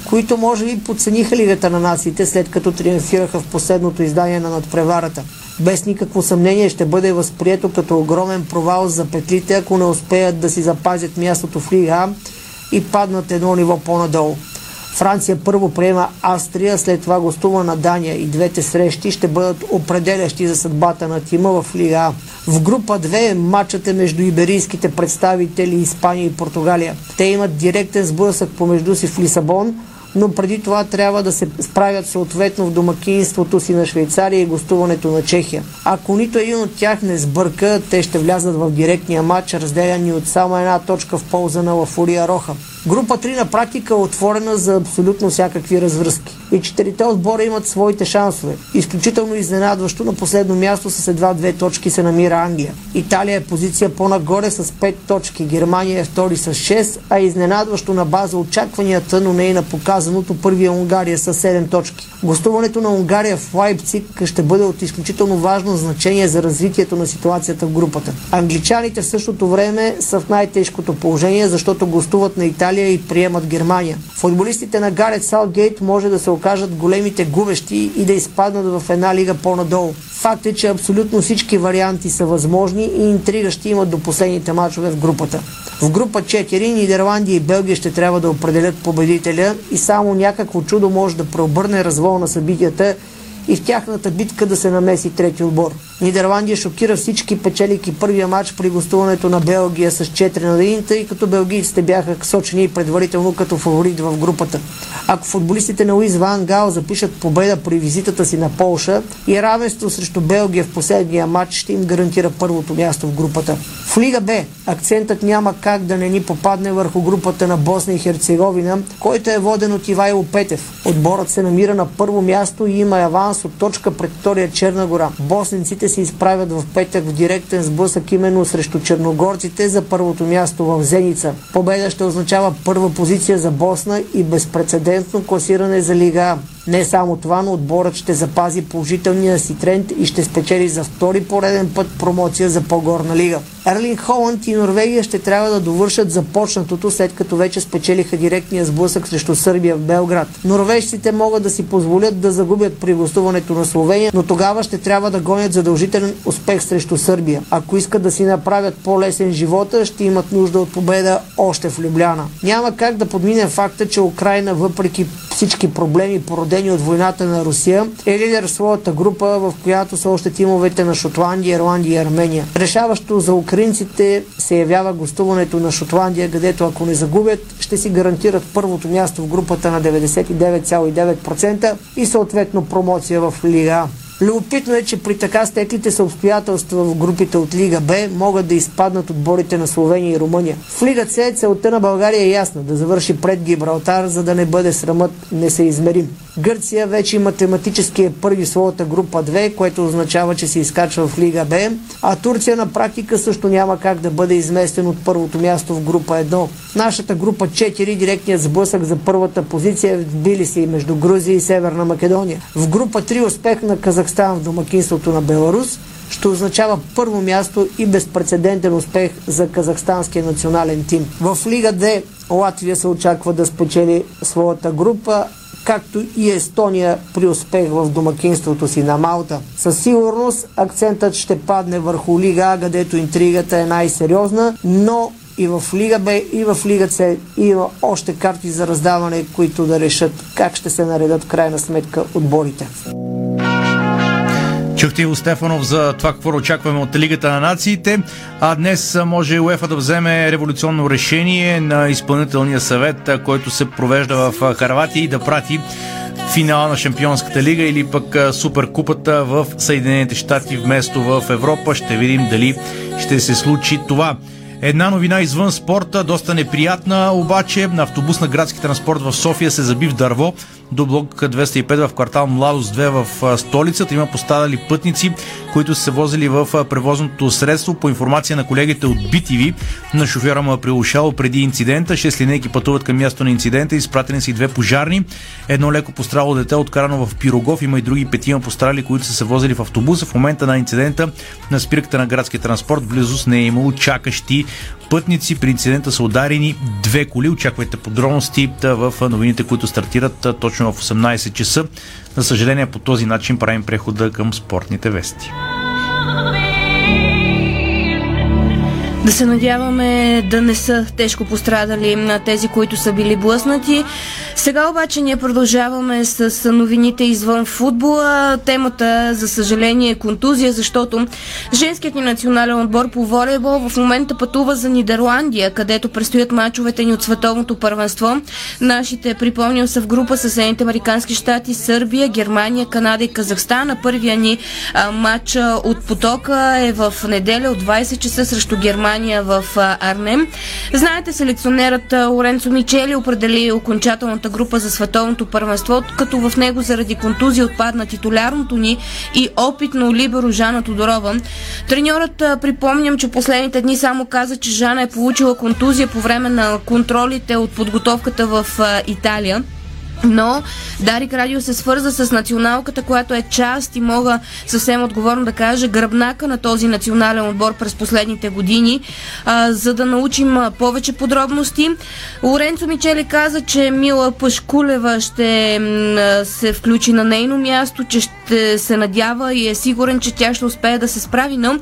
които може би подцениха Лигата на нациите, след като триумфираха в последното издание на надпреварата. Без никакво съмнение ще бъде възприето като огромен провал за петлите, ако не успеят да си запазят мястото в Лига и паднат едно ниво по-надолу. Франция първо приема Австрия, след това гостува на Дания и двете срещи ще бъдат определящи за съдбата на тима в Лига А. В група 2 матчът е между иберийските представители Испания и Португалия. Те имат директен сблъсък помежду си в Лисабон, но преди това трябва да се справят съответно в домакинството си на Швейцария и гостуването на Чехия. Ако нито един от тях не сбърка, те ще влязат в директния матч, разделяни от само една точка в полза на Лафурия Роха. Група 3 на практика е отворена за абсолютно всякакви развръзки. И четирите отбора имат своите шансове. Изключително изненадващо на последно място с едва две точки се намира Англия. Италия е позиция по-нагоре с 5 точки, Германия е втори с 6, а изненадващо на база очакванията, но не и на показаното първия Унгария с 7 точки. Гостуването на Унгария в Лайпциг ще бъде от изключително важно значение за развитието на ситуацията в групата. Англичаните в същото време са в най-тежкото положение, защото гостуват на Италия и приемат Германия. Футболистите на Гарет Салгейт може да се окажат големите губещи и да изпаднат в една лига по-надолу. Факт е, че абсолютно всички варианти са възможни и интрига ще имат до последните мачове в групата. В група 4 Нидерландия и Белгия ще трябва да определят победителя и само някакво чудо може да преобърне развол на събитията и в тяхната битка да се намеси трети отбор. Нидерландия шокира всички, печелики първия матч при гостуването на Белгия с 4 на 1, тъй като белгийците бяха сочени предварително като фаворит в групата. Ако футболистите на Луиз Ван Гал запишат победа при визитата си на Полша и равенство срещу Белгия в последния матч ще им гарантира първото място в групата. В Лига Б акцентът няма как да не ни попадне върху групата на Босна и Херцеговина, който е воден от Ивайло Петев. Отборът се намира на първо място и има аванс от точка пред втория Черна гора. Босненците се изправят в петък в директен сблъсък именно срещу черногорците за първото място в Зеница. Победа ще означава първа позиция за Босна и безпредседентно класиране за Лига не само това, но отборът ще запази положителния си тренд и ще спечели за втори пореден път промоция за по-горна лига. Ерлин Холанд и Норвегия ще трябва да довършат започнатото, след като вече спечелиха директния сблъсък срещу Сърбия в Белград. Норвежците могат да си позволят да загубят при гостуването на Словения, но тогава ще трябва да гонят задължителен успех срещу Сърбия. Ако искат да си направят по-лесен живота, ще имат нужда от победа още в Любляна. Няма как да подминем факта, че Украина, въпреки всички проблеми, породени от войната на Русия, е лидер в своята група, в която са още тимовете на Шотландия, Ирландия и Армения. Решаващо за украинците се явява гостуването на Шотландия, където ако не загубят, ще си гарантират първото място в групата на 99,9% и съответно промоция в Лига Любопитно е, че при така стеклите са в групите от Лига Б могат да изпаднат отборите на Словения и Румъния. В Лига С целта на България е ясна да завърши пред Гибралтар, за да не бъде срамът несъизмерим. Гърция вече математически е първи в своята група 2, което означава, че се изкачва в Лига Б, а Турция на практика също няма как да бъде изместен от първото място в група 1. Нашата група 4, директният сблъсък за първата позиция е в Тбилиси между Грузия и Северна Македония. В група 3 успех на Казахстан в домакинството на Беларус ще означава първо място и безпредседентен успех за казахстанския национален тим. В Лига Д Латвия се очаква да спечели своята група, както и Естония при успех в домакинството си на Малта. Със сигурност акцентът ще падне върху Лига А, където интригата е най-сериозна, но и в Лига Б, и в Лига С има още карти за раздаване, които да решат как ще се наредат крайна сметка отборите. Чухте Иво Стефанов за това какво очакваме от Лигата на нациите, а днес може УЕФА да вземе революционно решение на изпълнителния съвет, който се провежда в Харватия и да прати финала на Шампионската лига или пък Суперкупата в Съединените щати вместо в Европа. Ще видим дали ще се случи това. Една новина извън спорта, доста неприятна, обаче на автобус на градски транспорт в София се заби в дърво до блок 205 в квартал Младост 2 в столицата. Има постадали пътници, които са се возили в превозното средство. По информация на колегите от BTV, на шофьора му е прилушало преди инцидента. Шест линейки пътуват към място на инцидента. Изпратени са и две пожарни. Едно леко пострадало дете, откарано в Пирогов. Има и други петима пострадали, които са се возили в автобуса. В момента на инцидента на спирката на градския транспорт близост не е имало чакащи пътници. При инцидента са ударени две коли. Очаквайте подробности в новините, които стартират точно в 18 часа. За съжаление, по този начин правим прехода към спортните вести. Да се надяваме да не са тежко пострадали на тези, които са били блъснати. Сега обаче ние продължаваме с новините извън футбола. Темата, за съжаление, е контузия, защото женският ни национален отбор по волейбол в момента пътува за Нидерландия, където предстоят мачовете ни от световното първенство. Нашите, припомням, са в група с Съединените Американски щати, Сърбия, Германия, Канада и Казахстан. А първия ни матч от потока е в неделя от 20 часа срещу Германия в а, Арнем. Знаете, селекционерът Лоренцо Мичели определи окончателната група за световното първенство, като в него заради контузия отпадна титулярното ни и опитно либеро Жана Тодорова. Треньорът, припомням, че последните дни само каза, че Жана е получила контузия по време на контролите от подготовката в Италия. Но Дарик Радио се свърза с националката, която е част и мога съвсем отговорно да кажа гръбнака на този национален отбор през последните години, а, за да научим повече подробности. Лоренцо Мичели каза, че Мила Пашкулева ще м, се включи на нейно място, че ще се надява и е сигурен, че тя ще успее да се справи, но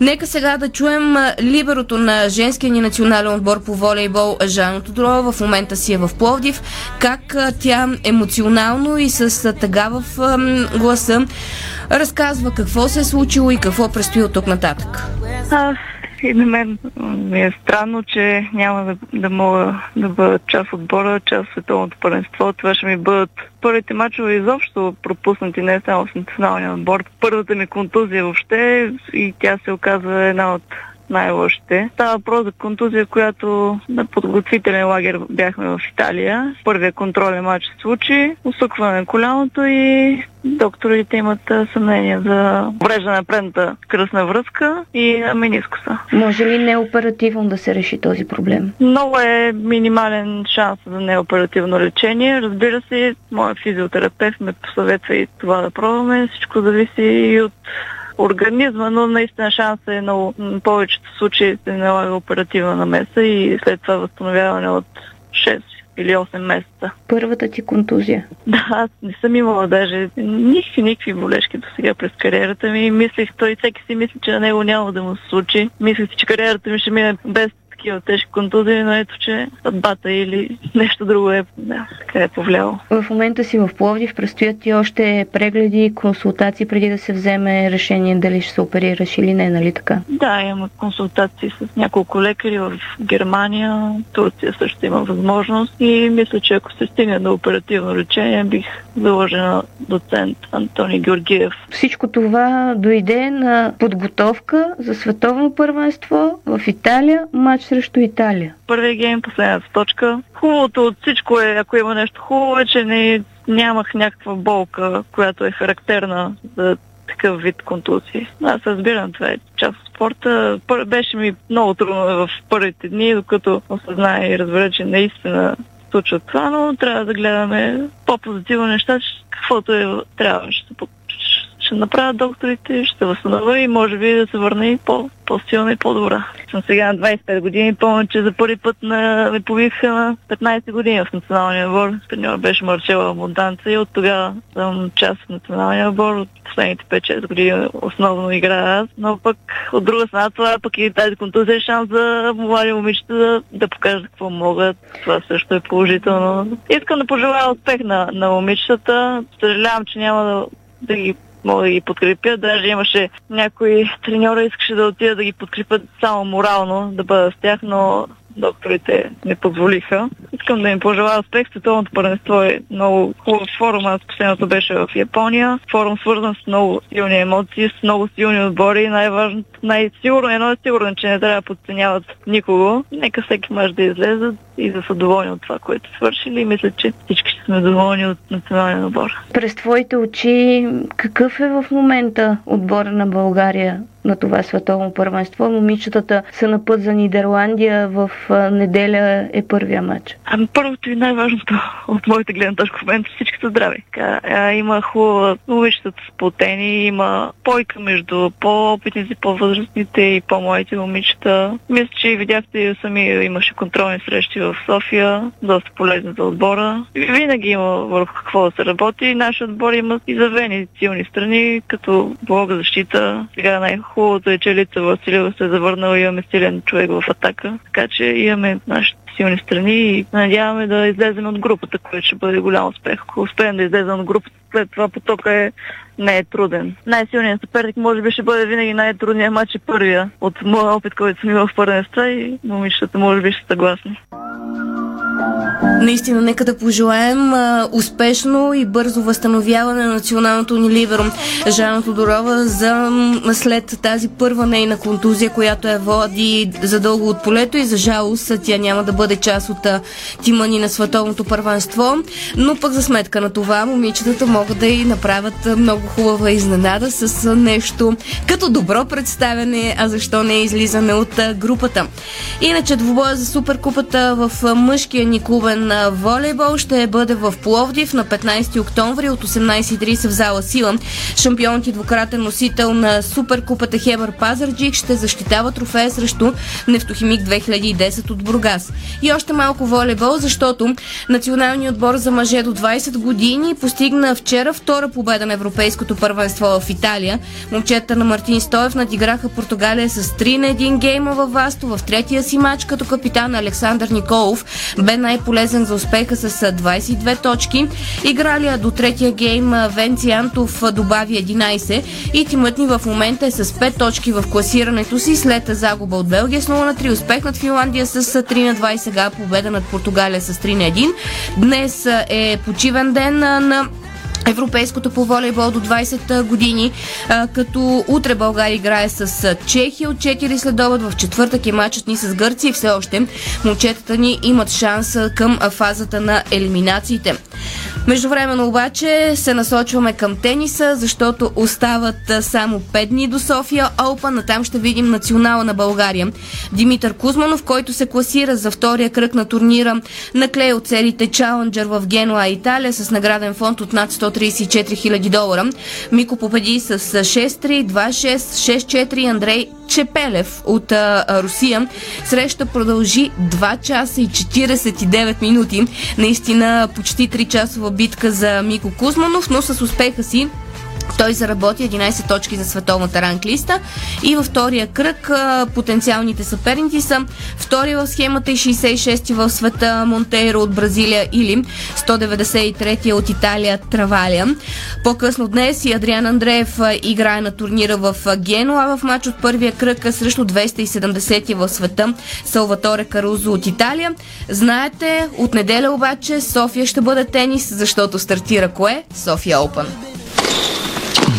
нека сега да чуем либерото на женския ни национален отбор по волейбол Жано Тодорова. В момента си е в Пловдив. Как тя емоционално и с тъга в гласа разказва какво се е случило и какво предстои от тук нататък. И на мен ми е странно, че няма да, да мога да бъда част от бора, част от световното първенство. Това ще ми бъдат първите мачове изобщо пропуснати, не само в националния отбор. Първата ми контузия въобще и тя се оказа една от най-лошите. Става въпрос за контузия, която на подготвителен лагер бяхме в Италия. Първия контролен матч се случи, усъкване на коляното и докторите имат съмнение за увреждане на предната кръсна връзка и менискуса. Може ли неоперативно да се реши този проблем? Много е минимален шанс за неоперативно лечение. Разбира се, моят физиотерапевт ме посъветва и това да пробваме. Всичко зависи и от организма, но наистина шансът е. В повечето случаи се налага оперативна намеса и след това възстановяване от 6 или 8 месеца. Първата ти контузия? Да, аз не съм имала даже никакви, никакви болешки до сега през кариерата ми. Мислех, той всеки си мисли, че на него няма да му се случи. Мислех, че кариерата ми ще мине без такива тежки контузии, но ето, че съдбата или нещо друго е, да, така е повлияло. В момента си в Пловдив, предстоят ти още прегледи, консултации преди да се вземе решение дали ще се оперираш или не, нали така? Да, имам консултации с няколко лекари в Германия, Турция също има възможност и мисля, че ако се стигне до оперативно лечение, бих заложена доцент Антони Георгиев. Всичко това дойде на подготовка за световно първенство в Италия, матч срещу Италия. Първият гейм, последната точка. Хубавото от всичко е, ако има нещо хубаво, е, че не нямах някаква болка, която е характерна за такъв вид контузии. Аз разбирам, това е част от спорта. Пър, беше ми много трудно в първите дни, докато осъзная и разбера, че наистина случва това, но трябва да гледаме по-позитивно неща, каквото е, трябва. Ще, ще направят докторите, ще възстановя и може би да се върне и по, по-силна и по-добра. Съм сега на 25 години, помня, че за първи път на, ме повиха на 15 години в националния отбор. Треньор беше Марчела Монданца и от тогава съм част от националния отбор. От последните 5-6 години основно играя аз, но пък от друга страна това пък и тази контузия е шанс за млади момичета да, да покажат какво могат. Това също е положително. Искам да пожелая успех на, на момичетата. Съжалявам, че няма да, да ги мога да ги подкрепя. Даже имаше някои треньора, искаше да отидат да ги подкрепят само морално, да бъдат с тях, но докторите не позволиха. Искам да им пожелая успех. Световното първенство е много хубав форум. Аз последното беше в Япония. Форум свързан с много силни емоции, с много силни отбори. Най-важното, най-сигурно, едно е сигурно, че не трябва да подценяват никого. Нека всеки може да излезе и да са доволни от това, което свършили. И мисля, че всички ще сме доволни от националния отбор. През твоите очи, какъв е в момента отбора на България на това световно първенство. Момичетата са на път за Нидерландия. В неделя е първия матч. Ами първото и най-важното от моите гледна точка в момента всички са здрави. Така, има хубава, момичетата сплотени, има пойка между по-опитните, по-възрастните и по-младите момичета. Мисля, че видяхте сами имаше контролни срещи в София, доста полезни за отбора. Винаги има върху какво да се работи. Нашия отбор има изявени силни страни, като блога защита. Сега най Хубавото е, че Лица Василева се е завърнал имаме силен човек в атака. Така че имаме нашите силни страни и надяваме да излезем от групата, което ще бъде голям успех. Ако успеем да излезем от групата, след това потока е не е труден. Най-силният съперник може би ще бъде винаги най-трудният матч и първия от моя опит, който съм имал в първенства и момичетата може би ще съгласни. Наистина, нека да пожелаем а, успешно и бързо възстановяване на националното ни ливеро. Жана Тодорова за след тази първа нейна контузия, която я води задълго от полето и за жалост тя няма да бъде част от тима ни на световното първенство. Но пък за сметка на това момичетата могат да и направят много хубава изненада с нещо като добро представяне, а защо не излизане от групата. Иначе двубоя за суперкупата в мъжкия ни клубен волейбол ще бъде в Пловдив на 15 октомври от 18.30 в зала Сила. Шампионът и двукратен носител на Суперкупата Хебър Пазарджик ще защитава трофея срещу Нефтохимик 2010 от Бургас. И още малко волейбол, защото националният отбор за мъже до 20 години постигна вчера втора победа на Европейското първенство в Италия. Момчета на Мартин Стоев надиграха Португалия с 3 на 1 гейма във Васто в третия си матч, като капитан Александър Николов бе най-полезен за успеха с 22 точки. Игралия до третия гейм Венци Антов добави 11 и тимът ни в момента е с 5 точки в класирането си след загуба от Белгия с 0 на 3, успех над Финландия с 3 на 2 и сега победа над Португалия с 3 на 1. Днес е почивен ден на Европейското по волейбол до 20 години, като утре България играе с Чехия от 4 следобед, в четвъртък е матчът ни с Гърция и все още момчетата ни имат шанс към фазата на елиминациите. Междувременно обаче се насочваме към тениса, защото остават само 5 дни до София Open, а там ще видим национала на България. Димитър Кузманов, който се класира за втория кръг на турнира, наклея от целите Чаленджер в Генуа, Италия с награден фонд от над 134 000 долара. Мико победи с 6-3, 2-6, 6-4 Андрей Чепелев от а, Русия. Среща продължи 2 часа и 49 минути. Наистина почти 3 часова битка за Мико Кузманов, но с успеха си той заработи 11 точки за световната ранглиста и във втория кръг потенциалните съперници са втори в схемата и 66-ти в света Монтейро от Бразилия или 193-ти от Италия Travalia. По-късно днес и Адриан Андреев играе на турнира в Генуа в матч от първия кръг срещу 270-ти в света Салваторе Карузо от Италия. Знаете, от неделя обаче София ще бъде тенис, защото стартира кое? София Open.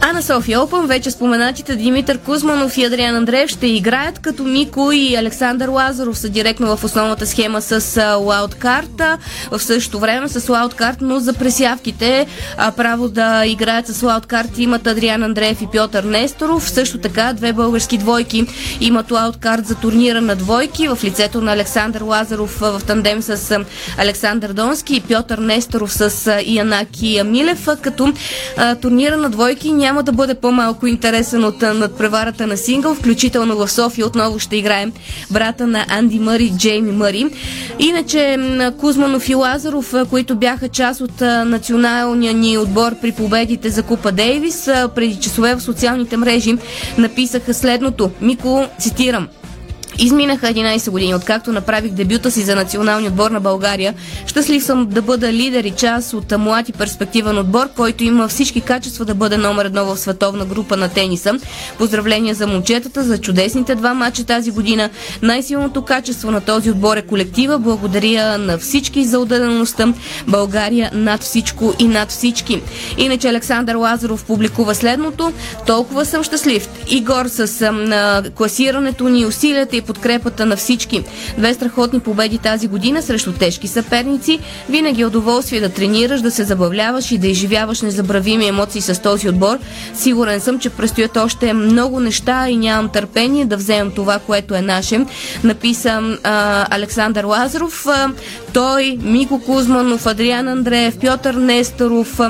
А на София Опен вече споменатите Димитър Кузманов и Адриан Андреев ще играят, като Мико и Александър Лазаров са директно в основната схема с лаудкарта. В същото време с лаудкарт, но за пресявките а, право да играят с лаудкарт имат Адриан Андреев и Пьотър Несторов. Също така две български двойки имат лаудкарт за турнира на двойки в лицето на Александър Лазаров в тандем с Александър Донски и Пьотър Несторов с Янаки Милев, като а, турнира на двойки да бъде по-малко интересен от надпреварата на сингъл, включително в София отново ще играем брата на Анди Мъри, Джейми Мъри. Иначе Кузманов и Лазаров, които бяха част от националния ни отбор при победите за Купа Дейвис, преди часове в социалните мрежи написаха следното. Мико, цитирам, Изминаха 11 години, откакто направих дебюта си за националния отбор на България. Щастлив съм да бъда лидер и част от млад и перспективен отбор, който има всички качества да бъде номер едно в световна група на тениса. Поздравления за момчетата, за чудесните два матча тази година. Най-силното качество на този отбор е колектива. Благодаря на всички за отдадеността. България над всичко и над всички. Иначе Александър Лазаров публикува следното. Толкова съм щастлив. Игор с на класирането ни, усилията и подкрепата на всички. Две страхотни победи тази година срещу тежки съперници. Винаги е удоволствие да тренираш, да се забавляваш и да изживяваш незабравими емоции с този отбор. Сигурен съм, че предстоят още много неща и нямам търпение да вземем това, което е наше. Написа а, Александър Лазаров. А, той, Мико Кузманов, Адриан Андреев, Пьотър Несторов,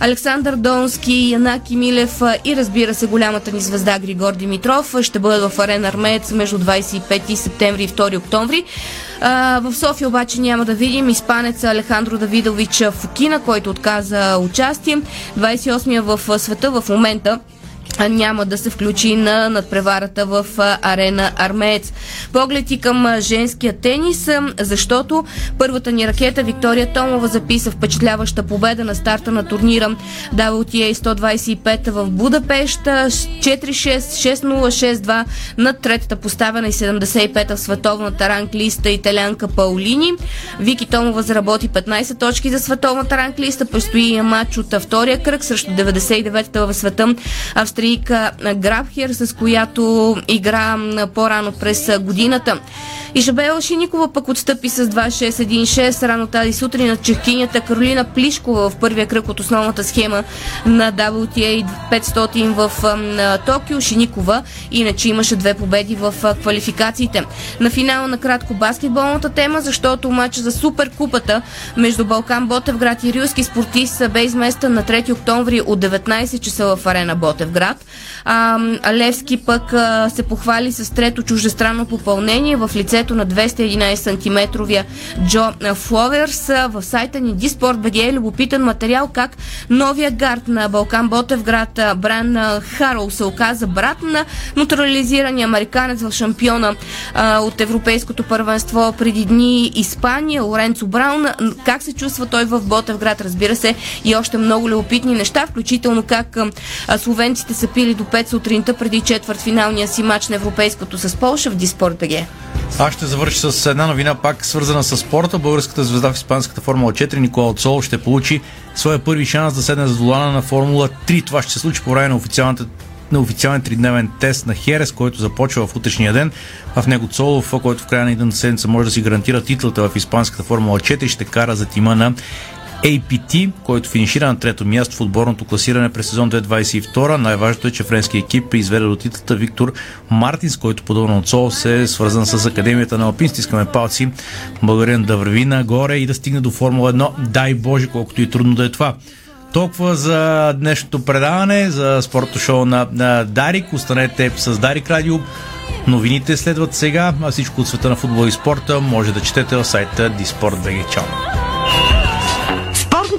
Александър Донски, Янаки Милев и разбира се голямата ни звезда Григор Димитров ще бъдат в арена Армеец между 25 септември и 2 октомври. В София обаче няма да видим испанеца Алехандро Давидович Фукина, който отказа участие. 28-я в света в момента няма да се включи на надпреварата в арена Армеец. Погледи към женския тенис, защото първата ни ракета Виктория Томова записа впечатляваща победа на старта на турнира WTA 125 в Будапешта 4-6, 6-0, 6-2 на третата поставена и 75-та в световната ранглиста италянка Паулини. Вики Томова заработи 15 точки за световната ранглиста. Предстои матч от втория кръг срещу 99-та в света Австрия австрийка Грабхер, с която игра по-рано през годината. Жабела Шиникова пък отстъпи с 2-6-1-6 рано тази сутрин на чехкинята Каролина Плишкова в първия кръг от основната схема на WTA 500 в Токио. Шиникова иначе имаше две победи в квалификациите. На финала на кратко баскетболната тема, защото матча за Суперкупата между Балкан Ботевград и Рилски спортист бе изместен на 3 октомври от 19 часа в арена Ботевград. А, Левски пък а, се похвали с трето чуждестранно попълнение в лицето на 211 см Джо Фловерс. В сайта ни Диспорт БГ е любопитен материал как новия гард на Балкан Ботевград Бран Харол се оказа брат на натурализирания американец в шампиона а, от Европейското първенство преди дни Испания, Лоренцо Браун. Как се чувства той в Ботевград, разбира се, и още много любопитни неща, включително как а, словенците са пили до 5 сутринта преди четвъртфиналния си матч на Европейското с Полша в Диспорт БГ. Аз ще завърша с една новина, пак свързана с спорта. Българската звезда в Испанската Формула 4 Никола Цол ще получи своя първи шанс да седне за долана на Формула 3. Това ще се случи по време на официалната на официален тридневен тест на Херес, който започва в утрешния ден. В него Цолов, който в края на един седмица може да си гарантира титлата в Испанската Формула 4, ще кара за тима на APT, който финишира на трето място в отборното класиране през сезон 2022. Най-важното е, че френски екип изведе до титлата Виктор Мартинс, който подобно от Сол се е свързан с Академията на алпинисти. Искаме палци българин да върви нагоре и да стигне до Формула 1. Дай Боже, колкото и трудно да е това. Толкова за днешното предаване, за спорто шоу на, на Дарик. Останете с Дарик Радио. Новините следват сега, а всичко от света на футбол и спорта може да четете в сайта Disport.bg. Чао!